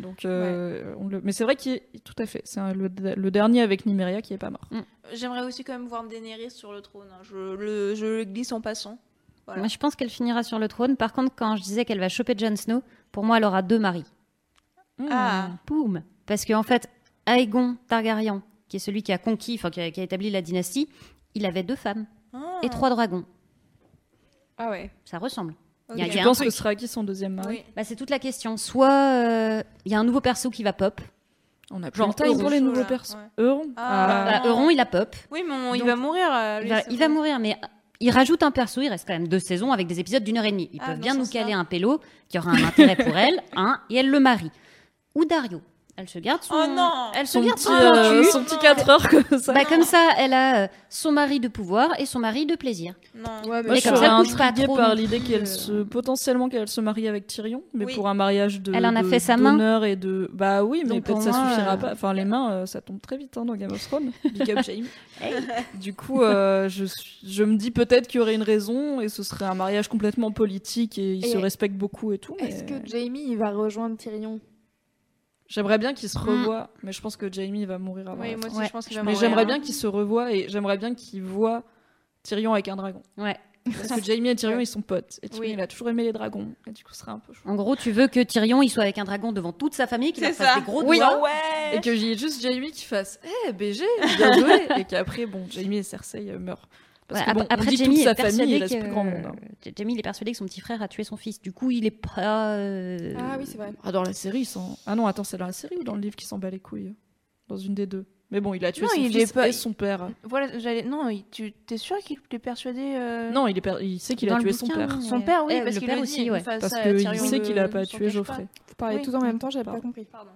Donc, euh, on le... Mais c'est vrai qu'il est tout à fait. C'est un- le, le dernier avec Nymeria qui est pas mort. J'aimerais aussi quand même voir Daenerys sur le trône. hein. Je, le, je le glisse en passant. Voilà. Moi, je pense qu'elle finira sur le trône. Par contre, quand je disais qu'elle va choper Jon Snow, pour moi, elle aura deux maris. Ah, Boum Parce qu'en fait, Aegon Targaryen, qui est celui qui a conquis, enfin qui a, qui a établi la dynastie, il avait deux femmes Ah. et trois dragons. Ah ouais. Ça ressemble. Ok. Il y a- il y Tu a penses que ce sera qui son deuxième mari Oui. Bah, c'est toute la question. Soit euh, il y a un nouveau perso qui va pop. On a plus Genre le pour les nouveaux persos. ouais. Euron Ah. Voilà, Euron, il a pop. Oui, mais on- il va mourir. euh, lui, Il va mourir, mais il rajoute un perso. Il reste quand même deux saisons avec des épisodes d'une heure et demie. Ils Ah, peuvent bien nous caler un pélo qui aura un intérêt pour elle, hein, et elle le marie. Ou Dario. Elle se garde son. Oh non Elle se Son garde petit, son euh, petit 4 heures comme ça. Bah, comme ça, elle a euh, son mari de pouvoir et son mari de plaisir. Non. Mais je comme serais ça, elle couche pas intriguée trop par l'idée qu'elle euh. se potentiellement qu'elle se marie avec Tyrion, mais Oui. pour un mariage de Elle en a de- fait sa main. et de bah oui, mais peut-être pour ça suffira euh, pas. Enfin les mains, euh, ça tombe très vite hein, dans Game of Thrones. Big up Jamie. Du coup, euh, je me dis peut-être qu'il y aurait une raison et ce serait un mariage complètement politique et ils Et se respectent beaucoup et tout. mais Est-ce que Jamie il va rejoindre Tyrion? J'aimerais bien qu'ils se Mm. revoient, mais je pense que Jamie va mourir avant. Oui, moi aussi, je pense qu'il va Mais mourir. j'aimerais hein. bien qu'ils se revoient et j'aimerais bien qu'ils voient Tyrion avec un dragon. Ouais. Parce que Jamie et Tyrion, ils sont potes. Et Tyrion, Oui. il a toujours aimé les dragons. Et du coup, ce serait un peu chaud. En gros, tu veux que Tyrion il soit avec un dragon devant toute sa famille, qu'il fasse ça. des gros Oui. doigts. Ouais. Et que j'y ai juste Jamie qui fasse Eh, BG, bien joué Et qu'après, bon, Jamie et Cersei euh, meurent. Parce Ouais, que bon, ap- après, on dit Jamie toute sa est persuadé famille, il reste que... plus grand monde. hein. Jamie il est persuadé que son petit frère a tué son fils. Du coup, il est pas. euh, Ah oui, c'est vrai. Ah, dans la série, ils s'en... Ah non, attends, c'est dans la série ou dans le livre qui s'en bat les couilles Dans une des deux. Mais bon, il a tué Non, son il fils pas- et son père. Voilà, j'allais. Non, il- tu t'es sûr qu'il est persuadé euh, Non, il, est per- il sait qu'il a tué son père. Son père, oui, Eh, parce qu'il le aussi, ouais. Parce qu'il Tyrion sait qu'il a ne pas tué Geoffrey. Vous parlez tous en même temps, j'avais pas compris. Pardon.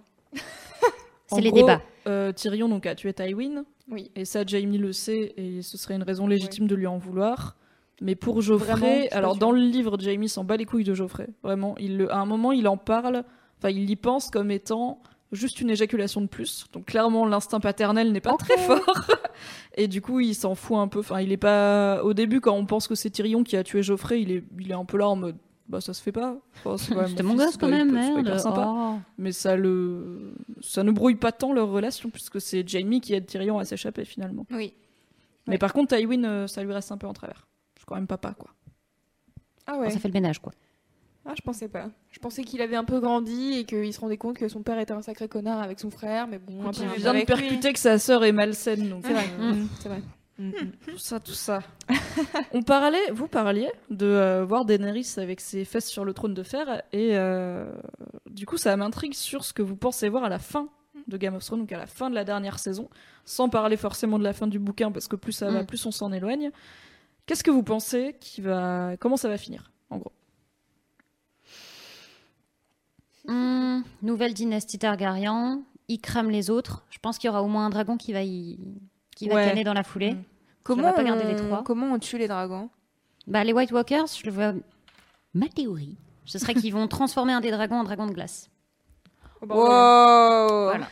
C'est les débats. euh, Tyrion donc, a tué Tywin. Oui. Et ça, Jamie le sait, et ce serait une raison légitime de lui en vouloir. Mais pour Geoffrey, Vraiment, alors dans le livre, Jamie s'en bat les couilles de Geoffrey. Vraiment, il le, à un moment, il en parle, enfin, il y pense comme étant juste une éjaculation de plus. Donc clairement, l'instinct paternel n'est pas très fort. et du coup, il s'en fout un peu. Enfin, il est pas. Au début, quand on pense que c'est Tyrion qui a tué Geoffrey, il est, il est un peu là en mode. Bah ça se fait pas. Enfin, c'est quand même C'était mon mon gosse quand même, c'est merde. sympa Oh. mais ça le ça ne brouille pas tant leur relation puisque c'est Jamie qui aide Tyrion à s'échapper finalement. Oui. Mais par contre Tywin euh, ça lui reste un peu en travers. Je crois même papa quoi. Ah Bon, ouais. ça fait le ménage, quoi. Ah, je pensais pas. Je pensais qu'il avait un peu grandi et qu'il se rendait compte que son père était un sacré connard avec son frère, mais bon, Quand il vient de percuter que sa sœur est malsaine donc C'est vrai. euh, Mm, C'est vrai. Tout ça tout ça. On parlait vous parliez de euh, voir Daenerys avec ses fesses sur le trône de fer et euh, du coup ça m'intrigue sur ce que vous pensez voir à la fin de Game of Thrones donc à la fin de la dernière saison sans parler forcément de la fin du bouquin parce que plus ça va Mm. plus on s'en éloigne. Qu'est-ce que vous pensez qui va comment ça va finir en gros? Hmm, nouvelle dynastie Targaryen. Il crame les autres. Je pense qu'il y aura au moins un dragon qui va y... qui va Ouais. canner dans la foulée. Mm. Comment va pas garder les on- trois. Comment on tue les dragons Bah, les White Walkers, je le vois. Ma théorie, ce serait qu'ils vont transformer un des dragons en dragon de glace. Oh, bordel. Wow. Voilà.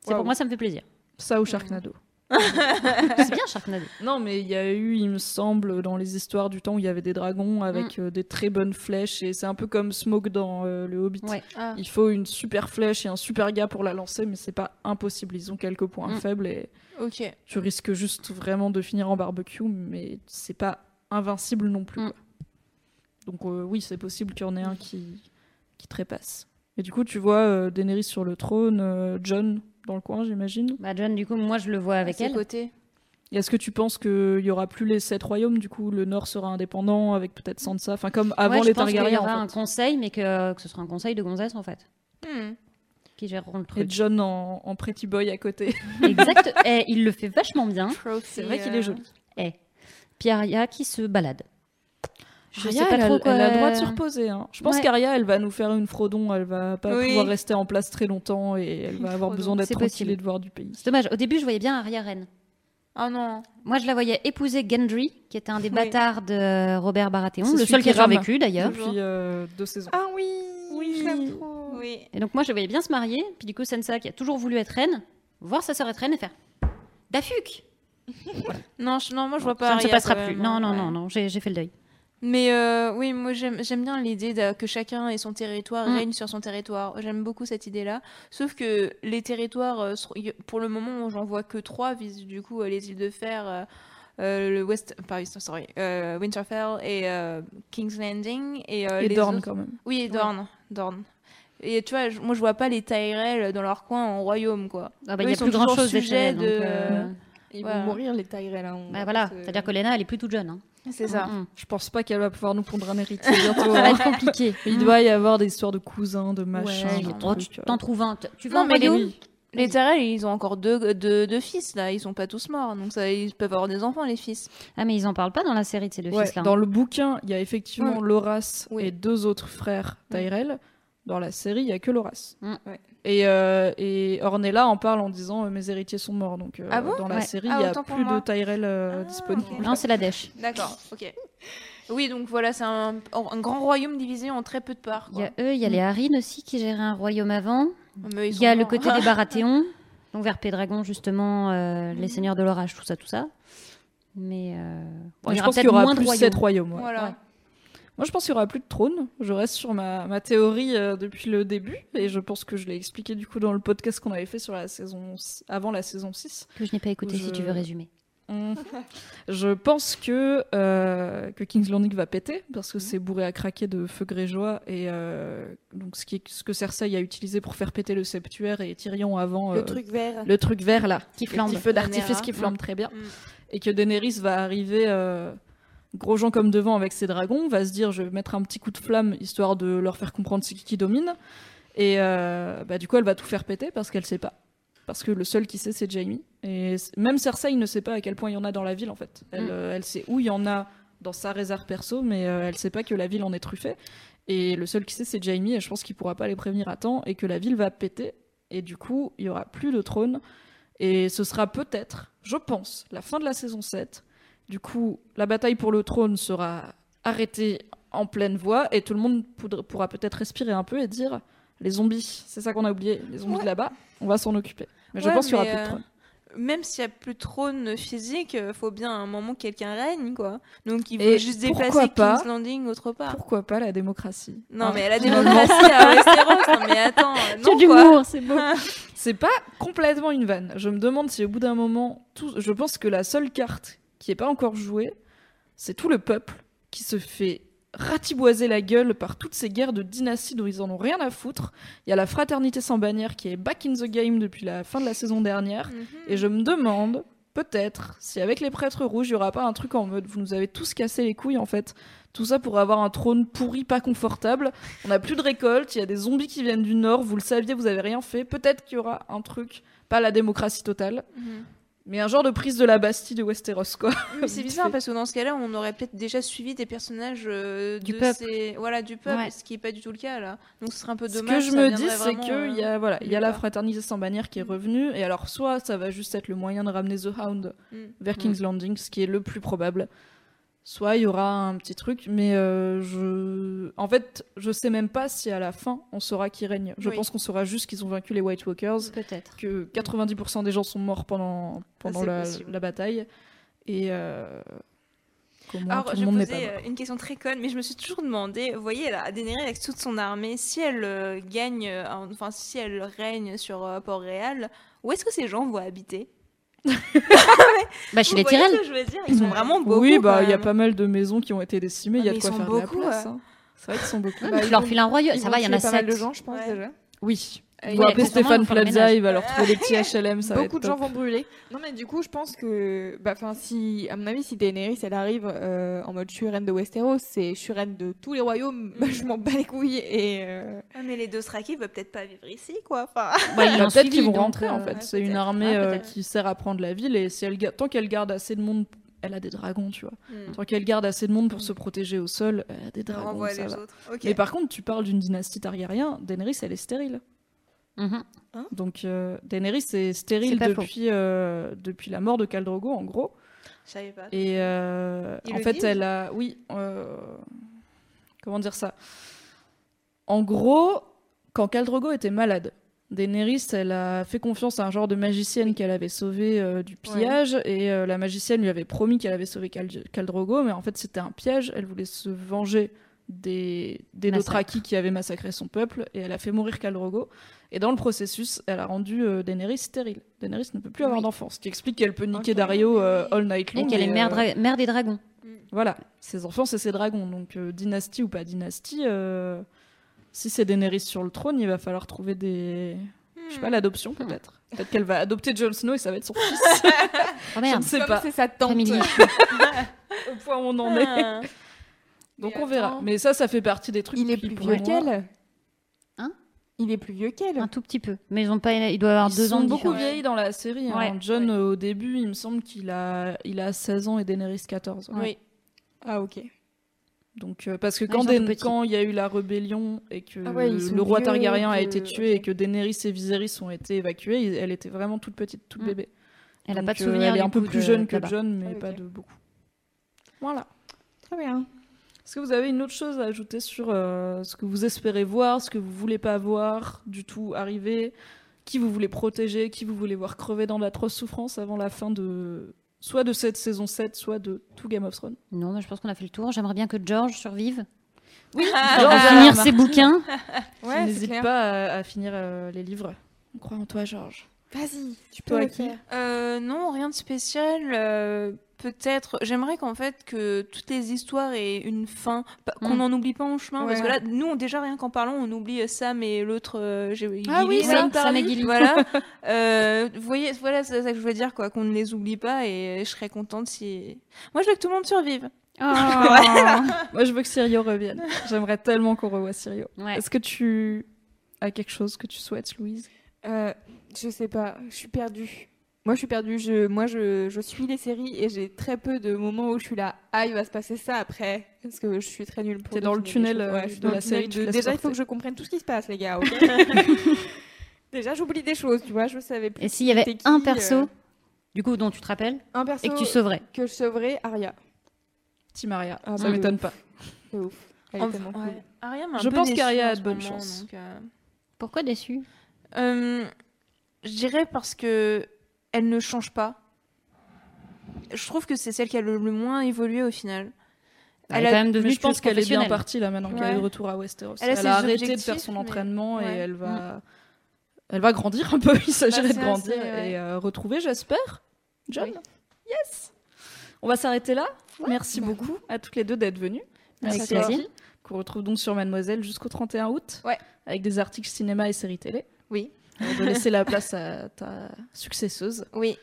C'est pour moi, ça me fait plaisir. Ça ou Sharknado c'est bien Sharknado. Non, mais il y a eu, il me semble, dans les histoires du temps où il y avait des dragons avec euh, des très bonnes flèches. Et c'est un peu comme Smoke dans euh, Le Hobbit. Ouais. Ah. Il faut une super flèche et un super gars pour la lancer, mais c'est pas impossible. Ils ont quelques points Mm. faibles et tu risques juste vraiment de finir en barbecue, mais c'est pas invincible non plus. Mm. quoi. Donc euh, oui, c'est possible qu'il y en ait un qui, qui trépasse. Et du coup, tu vois Daenerys sur le trône, John dans le coin, j'imagine. Bah John, du coup, moi je le vois avec à elle. côtés. Et est-ce que tu penses qu'il y aura plus les sept royaumes Du coup, le Nord sera indépendant avec peut-être Sansa, enfin comme avant Ouais, je les pense qu'il y Targaryens. aura en un conseil, mais que, que ce sera un conseil de gonzesse en fait, Hmm. qui géreront le Et truc. John en, en pretty boy à côté. exact. Et il le fait vachement bien. C'est vrai qu'il euh, est joli. Et puis Arya qui se balade. Je Arya, sais pas elle, a- trop quoi. elle a le droit de se reposer. hein. Je pense Ouais. qu'Aria, elle va nous faire une Frodon. Elle va pas Oui. pouvoir rester en place très longtemps et elle va avoir besoin d'être c'est tranquille et de voir du pays. C'est dommage. Au début, je voyais bien Arya reine. Ah non. Moi, je la voyais épouser Gendry, qui était un des Oui. bâtards de Robert Baratheon, le seul qui a survécu d'ailleurs. Depuis euh, deux saisons. Ah oui. Oui. Je l'aime trop. Oui. Et donc moi, je voyais bien se marier. Puis du coup, Sansa, qui a toujours voulu être reine, voir sa sœur être reine et faire Dafuk Non, je- non, moi je vois pas. Ça ne se passera plus. Non, hein, non, ouais. non, non, j'ai j'ai fait le deuil. Mais euh, oui, moi j'aime bien l'idée que chacun ait son territoire, Mm. règne sur son territoire. J'aime beaucoup cette idée-là. Sauf que les territoires, euh, pour le moment, j'en vois que trois, vis du coup euh, les îles de Fer, euh, le West, pas West- sorry, euh, Winterfell et euh, King's Landing et, euh, Et les Dorne autres- quand même. Oui, et Dorne, Dorne. Et tu vois, moi je vois pas les Tyrell dans leur coin en royaume quoi. Ah bah, Eux, il y ils a sont plus grand chose Tyrell, de. donc, euh, Ils Voilà. vont mourir les Tyrell. Hein, Bah voilà, c'est-à-dire que Lena, elle est plus toute jeune. hein. C'est ça. Mm, mm. Je pense pas qu'elle va pouvoir nous pondre un héritier bientôt. Ça va hein. être compliqué. Il doit y avoir des histoires de cousins, de machins. Ouais, oh, tu trucs, euh. t'en trouves un. Tu Non, en mais les, Rodéo les Tyrell, ils ont encore deux, deux, deux fils là, ils sont pas tous morts, donc ça, ils peuvent avoir des enfants les fils. Ah, mais ils en parlent pas dans la série de ces deux Ouais, fils-là. hein. dans le bouquin, il y a effectivement Ouais. Loras Oui. et deux autres frères Tyrell. Dans la série, il y a que Loras. Mm. Ouais. Et, euh, et Ornella en parle en disant euh, mes héritiers sont morts. Donc euh, Ah bon dans la Ouais. série, Ah, il y a autant pour plus de. Tyrell euh, Ah. disponibles. Non, c'est la dèche. D'accord, ok. Oui, donc voilà, c'est un, un grand royaume divisé en très peu de parts. Il y a eux, il y a les Harin aussi qui géraient un royaume avant. Ils Il y a le côté des Baratheons, donc vers Pédragon justement, euh, les seigneurs de l'orage, tout ça, tout ça. Mais euh, bon, je pense qu'il y aura moins de plus royaumes. sept royaumes. ouais. Voilà. Moi, je pense qu'il y aura plus de trône. Je reste sur ma, ma théorie euh, depuis le début. Et je pense que je l'ai expliqué du coup dans le podcast qu'on avait fait sur la saison avant la saison 6. Que je n'ai pas écouté, si tu veux résumer. Mm. Je pense que, euh, que King's Landing va péter parce que c'est bourré à craquer de feu grégeois et euh, donc ce, qui est- ce que Cersei a utilisé pour faire péter le septuaire et Tyrion avant Le euh, truc vert. le truc vert là Qui le flambe. petit feu d'artifice qui flambe très bien Mm. et que Daenerys va arriver gros gens comme devant avec ses dragons va se dire je vais mettre un petit coup de flamme histoire de leur faire comprendre c'est qui qui domine. Et euh, bah, du coup elle va tout faire péter parce qu'elle sait pas. Parce que le seul qui sait c'est Jaime. Et même Cersei ne sait pas à quel point il y en a dans la ville en fait. Elle, Mm. euh, elle sait où il y en a dans sa réserve perso mais euh, elle sait pas que la ville en est truffée. Et le seul qui sait c'est Jaime et je pense qu'il pourra pas les prévenir à temps et que la ville va péter. Et du coup il y aura plus de trône. Et ce sera peut-être, je pense, la fin de la saison 7. Du coup, la bataille pour le trône sera arrêtée en pleine voie et tout le monde pourra peut-être respirer un peu et dire les zombies, c'est ça qu'on a oublié, les zombies de là-bas, on va s'en occuper. Mais je pense qu'il y aura plus de euh, trône. Même s'il n'y a plus de trône physique, euh, faut bien à un moment que quelqu'un règne, quoi. Donc il faut juste déplacer pas- King's Landing autre part. Pourquoi pas la démocratie? Non, Hein, mais la démocratie à Westeros, non mais attends, euh, non C'est quoi. d'humour, c'est beau. C'est pas complètement une vanne. Je me demande si au bout d'un moment, tout... je pense que la seule carte qui est pas encore jouée, c'est tout le peuple qui se fait ratiboiser la gueule par toutes ces guerres de dynastie dont ils en ont rien à foutre. Il y a la fraternité sans bannière qui est back in the game depuis la fin de la saison dernière. Mhm. Et je me demande, peut-être, si avec les prêtres rouges, il y aura pas un truc en mode vous nous avez tous cassé les couilles en fait. Tout ça pour avoir un trône pourri, pas confortable. On n'a plus de récolte, il y a des zombies qui viennent du nord, vous le saviez, vous avez rien fait. Peut-être qu'il y aura un truc, pas la démocratie totale, Mhm. Mais un genre de prise de la Bastille de Westeros quoi. Mais c'est bizarre parce que dans ce cas-là, on aurait peut-être déjà suivi des personnages euh, Du de peuple. ces- voilà, du peuple, Ouais. ce qui est pas du tout le cas là. Donc ce serait un peu Ce dommage. que je me dis, c'est qu'il euh, y a, voilà, il y a la fraternité sans bannière qui est revenue, et alors soit ça va juste être le moyen de ramener The Hound Mm. vers King's Landing, ce qui est le plus probable, soit il y aura un petit truc, mais euh, je, en fait, je sais même pas si à la fin on saura qui règne. Je Oui. pense qu'on saura juste qu'ils ont vaincu les White Walkers, Peut-être. que 90% des gens sont morts pendant pendant la, bataille, et euh, Alors, je mort. euh, une question très conne, mais je me suis toujours demandé, vous voyez, là, Daenerys avec toute son armée, si elle euh, gagne, euh, en- enfin, si elle règne sur euh, Port-Réal, où est-ce que ces gens vont habiter? Bah, chez les Tyrell. que je veux dire Ils sont vraiment beaucoup. oui, bah il y a pas mal de maisons qui ont été décimées, il y a Ah, de quoi faire de la beaucoup, place. ouais. hein. C'est vrai qu'ils sont beaucoup. Bah, Tu ils leur files un royaume. Ça va, il y en a mal de sept. gens, je pense Ouais. déjà. Oui. Euh, Ils il vont appeler Stéphane Plaza, il va leur trouver des petits HLM, ça va Beaucoup être de gens vont brûler. Non, mais du coup, je pense que, bah, enfin, si, à mon avis, si Daenerys elle arrive euh, en mode je suis reine de Westeros, c'est je suis reine de tous les royaumes, bah, je m'en bats les couilles et. euh, Ah, mais les Dothraki veulent peut-être pas vivre ici, quoi. Enfin, Bah, ils l'ont peut-être qu'ils vont rentrer en fait. ouais, c'est une armée Ouais, euh, peut-être. qui sert à prendre la ville et si elle tant qu'elle garde assez de monde, elle a des dragons, tu vois. hmm. Tant qu'elle garde assez de monde pour se protéger au sol, elle a des on dragons. ça les va. Mais par contre, tu parles d'une dynastie Targaryen, Daenerys elle est stérile. Mhm. Donc euh, Daenerys est stérile depuis, euh, depuis la mort de Khal Drogo en gros. Je savais pas. Et euh, en fait, elle a. Oui. euh, Comment dire ça? En gros, quand Khal Drogo était malade, Daenerys, elle a fait confiance à un genre de magicienne qu'elle avait sauvé euh, du pillage. Et euh, la magicienne lui avait promis qu'elle avait sauvé Khal, Khal Drogo, mais en fait, c'était un piège. Elle voulait se venger des, des. Dothraki qui avaient massacré son peuple. Et elle a fait mourir Khal Drogo. Et dans le processus, elle a rendu euh, Daenerys stérile. Daenerys ne peut plus avoir Oui. d'enfants. Ce qui explique qu'elle peut niquer. Dario euh, all night long. Et qu'elle est mère, euh, dra- mère des dragons. voilà, ses enfants, c'est ses dragons. Donc, euh, dynastie ou pas dynastie, si c'est Daenerys sur le trône, il va falloir trouver des. Je sais pas, l'adoption peut-être. Peut-être qu'elle va adopter Jon Snow et ça va être son fils. Oh Je merde. ne sais Comme pas c'est sa tante. Au point où on en est. Donc, on verra. Mais ça, ça fait partie des trucs Il est qui, plus pour vieux moi, qu'elle. Hein Il est plus vieux qu'elle. Un tout petit peu. Mais ils ont pas. Il doit avoir Ils deux sont ans de beaucoup différence. vieillis dans la série. hein. Ouais. John, euh, au début, il me semble qu'il a, il a 16 ans et Daenerys 14. ouais. Oui. Ah, ok. Donc, euh, parce que quand ils sont tout Daen- petits. quand il y a eu la rébellion et que Ah ouais, ils sont le roi vieux, Targaryen a que- été tué ok. et que Daenerys et Viserys ont été évacués, ils- elle était vraiment toute petite, toute Mm. bébé. Elle a Donc, pas de euh, souvenir. Elle est du un peu coup, plus de jeune que là-bas. John, mais Ah, pas de beaucoup. Voilà. Très bien. Est-ce que vous avez une autre chose à ajouter sur euh, ce que vous espérez voir, ce que vous voulez pas voir du tout arriver, qui vous voulez protéger, qui vous voulez voir crever dans d'atroces souffrances avant la fin de soit de cette saison 7, soit de tout Game of Thrones? Non, mais je pense qu'on a fait le tour. J'aimerais bien que George survive. Oui, Pour finir ses bouquins. Ouais, N'hésite pas à, à finir euh, les livres. On croit en toi, Georges. Vas-y, tu Toi, peux le qui faire. Euh, non, rien de spécial. Euh, Peut-être, j'aimerais qu'en fait que toutes les histoires aient une fin, pas- qu'on Mm. n'en oublie pas en chemin, parce que là, nous, déjà rien qu'en parlant, on oublie euh, Sam et l'autre. euh, j'ai- Ah oui, Sam. Sam et Gilly. Voilà. Euh, vous voyez, voilà, c'est ça que je veux dire, quoi, qu'on ne les oublie pas, et je serais contente si. Moi, je veux que tout le monde survive. Moi, je veux que Sirio revienne. J'aimerais tellement qu'on revoie Sirio. Ouais. Est-ce que tu as quelque chose que tu souhaites, Louise? Euh, je sais pas, je suis perdue. Moi, je suis perdue. Je, moi, je, je suis les séries et j'ai très peu de moments où je suis là. Ah, il va se passer ça après. Parce que je suis très nulle pour. T'es dans le tunnel, euh, Ouais, je suis de dans la le série, de- Déjà, il faut que je comprenne tout ce qui se passe, les gars. Déjà, j'oublie des choses, tu vois. Je savais plus. Et s'il y avait qui, un perso, euh, du coup, dont tu te rappelles, un perso et que tu sauverais. que je sauverais, Aria. Timaria, Ah, ça de m'étonne pas. C'est ouf. Elle est En- tellement cool. ouais. Aria m'a un Je peu pense déçue qu'Aria a de bonnes chances. euh, Pourquoi déçu Euh, je dirais parce que elle ne change pas. Je trouve que c'est celle qui a le, le moins évolué au final. Elle Elle est a- quand même Mais devenue je pense qu'elle est bien partie là maintenant qu'elle est de retour à Westeros. Elle a Elle, ses a arrêté de faire son mais- entraînement et ouais. elle va, elle va grandir un peu. Il s'agirait Bah, de grandir assez, ouais. et euh, retrouver, j'espère, John. Oui. Yes. On va s'arrêter là. Merci bah beaucoup à toutes les deux d'être venues. Avec Merci. Sophie, Qu'on retrouve donc sur Mademoiselle jusqu'au 31 août. Ouais. Avec des articles cinéma et séries télé. Oui. On va laisser la place à ta successeuse. Oui.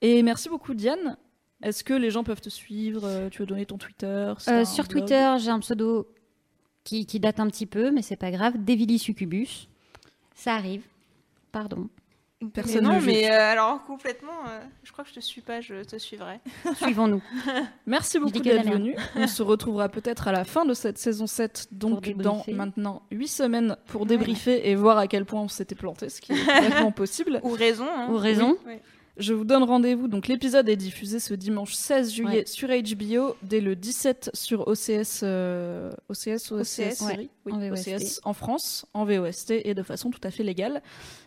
Et merci beaucoup Diane. Est-ce que les gens peuvent te suivre euh, Tu veux donner ton Twitter Euh, Sur Twitter, j'ai un pseudo qui, qui date un petit peu, mais c'est pas grave. Devili Succubus. Ça arrive. Pardon. Personne mais non, euh, alors complètement, euh, je crois que je te suis pas, je te suivrai. Suivons-nous. Merci beaucoup d'être venu. On se retrouvera peut-être à la fin de cette saison 7, donc dans maintenant 8 semaines pour débriefer et voir à quel point on s'était planté, ce qui est complètement possible. Ou raison. hein. Ou raison. Oui. Je vous donne rendez-vous. Donc l'épisode est diffusé ce dimanche 16 juillet Ouais. sur HBO, dès le 17 sur OCS, euh, OCS, OCS, OCS, série ouais, Oui, en VOST. OCS en France, en VOST et de façon tout à fait légale.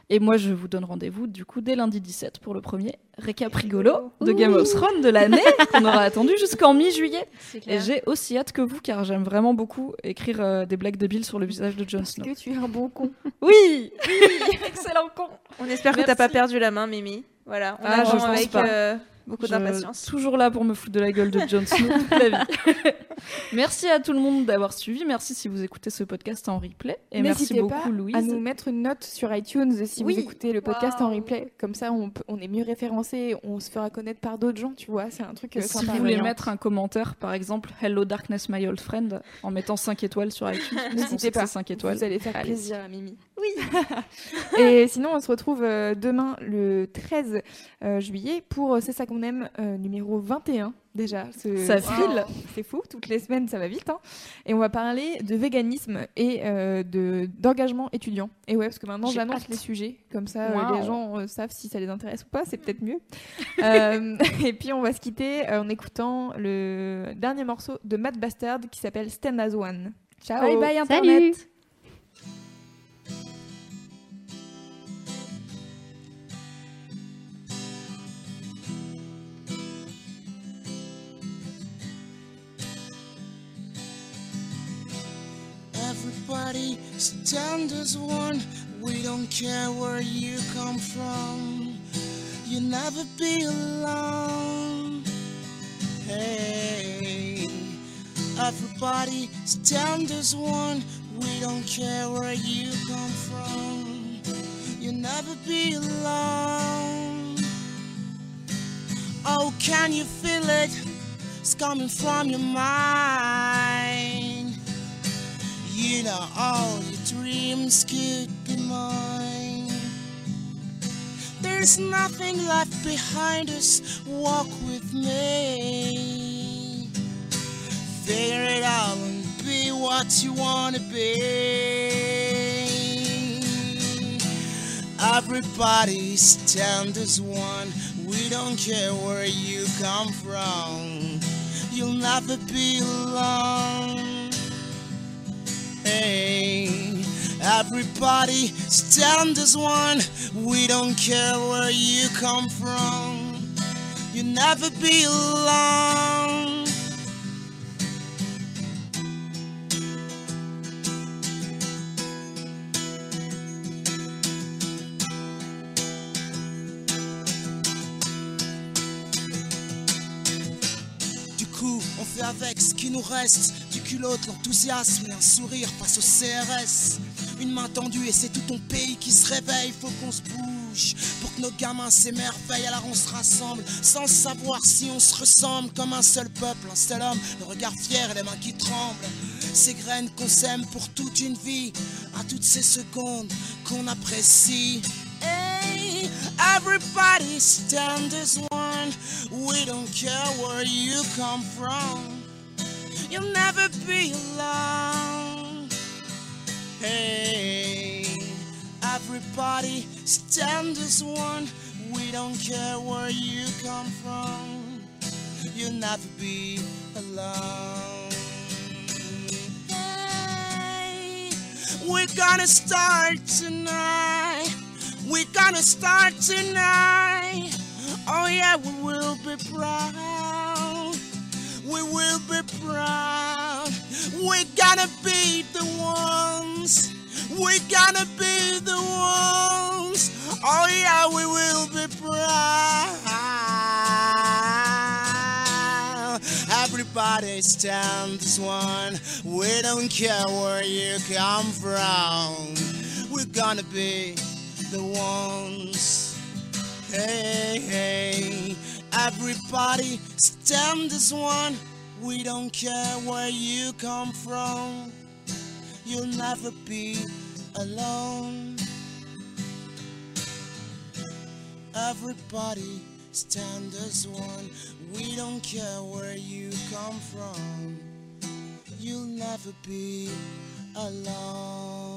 Et moi, je vous donne rendez-vous du coup dès lundi 17 pour le premier récap rigolo de Game of Thrones de l'année qu'on aura attendu jusqu'en mi-juillet. Et j'ai aussi hâte que vous, car j'aime vraiment beaucoup écrire euh, des blagues débiles sur le visage de Jon Snow. que tu es un bon con. Oui, excellent con. On espère que t'as pas perdu la main, Mimi. Voilà, on Ah, je pense avec pas. euh, beaucoup d'impatience. Toujours là pour me foutre de la gueule de Jon Snow toute la vie. merci à tout le monde d'avoir suivi. Merci si vous écoutez ce podcast en replay. Et merci beaucoup, pas Louise. à nous mettre une note sur iTunes si Oui. vous écoutez le podcast en replay. Comme ça, on, peut- on est mieux référencé, on se fera connaître par d'autres gens, tu vois. C'est un truc euh, si vous voulez mettre un commentaire, par exemple, Hello Darkness, my old friend, en mettant 5 étoiles sur iTunes, N'hésitez pas. c'est 5 étoiles. Vous allez faire Allez. plaisir à Mimi. Oui. Et sinon, on se retrouve euh, demain, le 13 euh, juillet, pour C'est ça qu'on aime, euh, numéro 21 déjà. Ce- Ça Wow. file. C'est fou, toutes les semaines, ça va vite. hein. Et on va parler de véganisme et euh, de d'engagement étudiant. Et ouais, parce que maintenant, j'annonce les sujets. Comme ça, euh, Wow. les gens euh, savent si ça les intéresse ou pas. C'est peut-être mieux. Euh, et puis, on va se quitter en écoutant le dernier morceau de Matt Bastard qui s'appelle Stand as One. Ciao. Bye bye Internet. Salut Everybody stand as one. We don't care where you come from. You'll never be alone. Hey, everybody stand as one. We don't care where you come from. You'll never be alone. Oh, can you feel it? It's coming from your mind. You know all your dreams could be mine. There's nothing left behind us. Walk with me. Figure it out and be what you wanna be. Everybody stand as one. We don't care where you come from. You'll never be alone. Everybody stand as one. We don't care where you come from. You'll never be alone. Avec ce qui nous reste. Du culot, de l'enthousiasme et un sourire face au CRS Une main tendue et c'est tout ton pays qui se réveille. Faut qu'on se bouge pour que nos gamins s'émerveillent. Alors on se rassemble sans savoir si on se ressemble. Comme un seul peuple, un seul homme. Le regard fier et les mains qui tremblent. Ces graines qu'on sème pour toute une vie. À toutes ces secondes qu'on apprécie. Hey, everybody stand as one. Care where you come from. You'll never be alone. Hey, everybody stand as one. We don't care where you come from. You'll never be alone. Hey, we're gonna start tonight. We're gonna start tonight. Oh yeah, we will be proud. We will be proud. We're gonna be the ones. We're gonna be the ones. Oh yeah, we will be proud. Everybody stand as one. We don't care where you come from. We're gonna be the ones. Hey, hey, everybody stand as one. We don't care where you come from. You'll never be alone. Everybody stand as one. We don't care where you come from. You'll never be alone.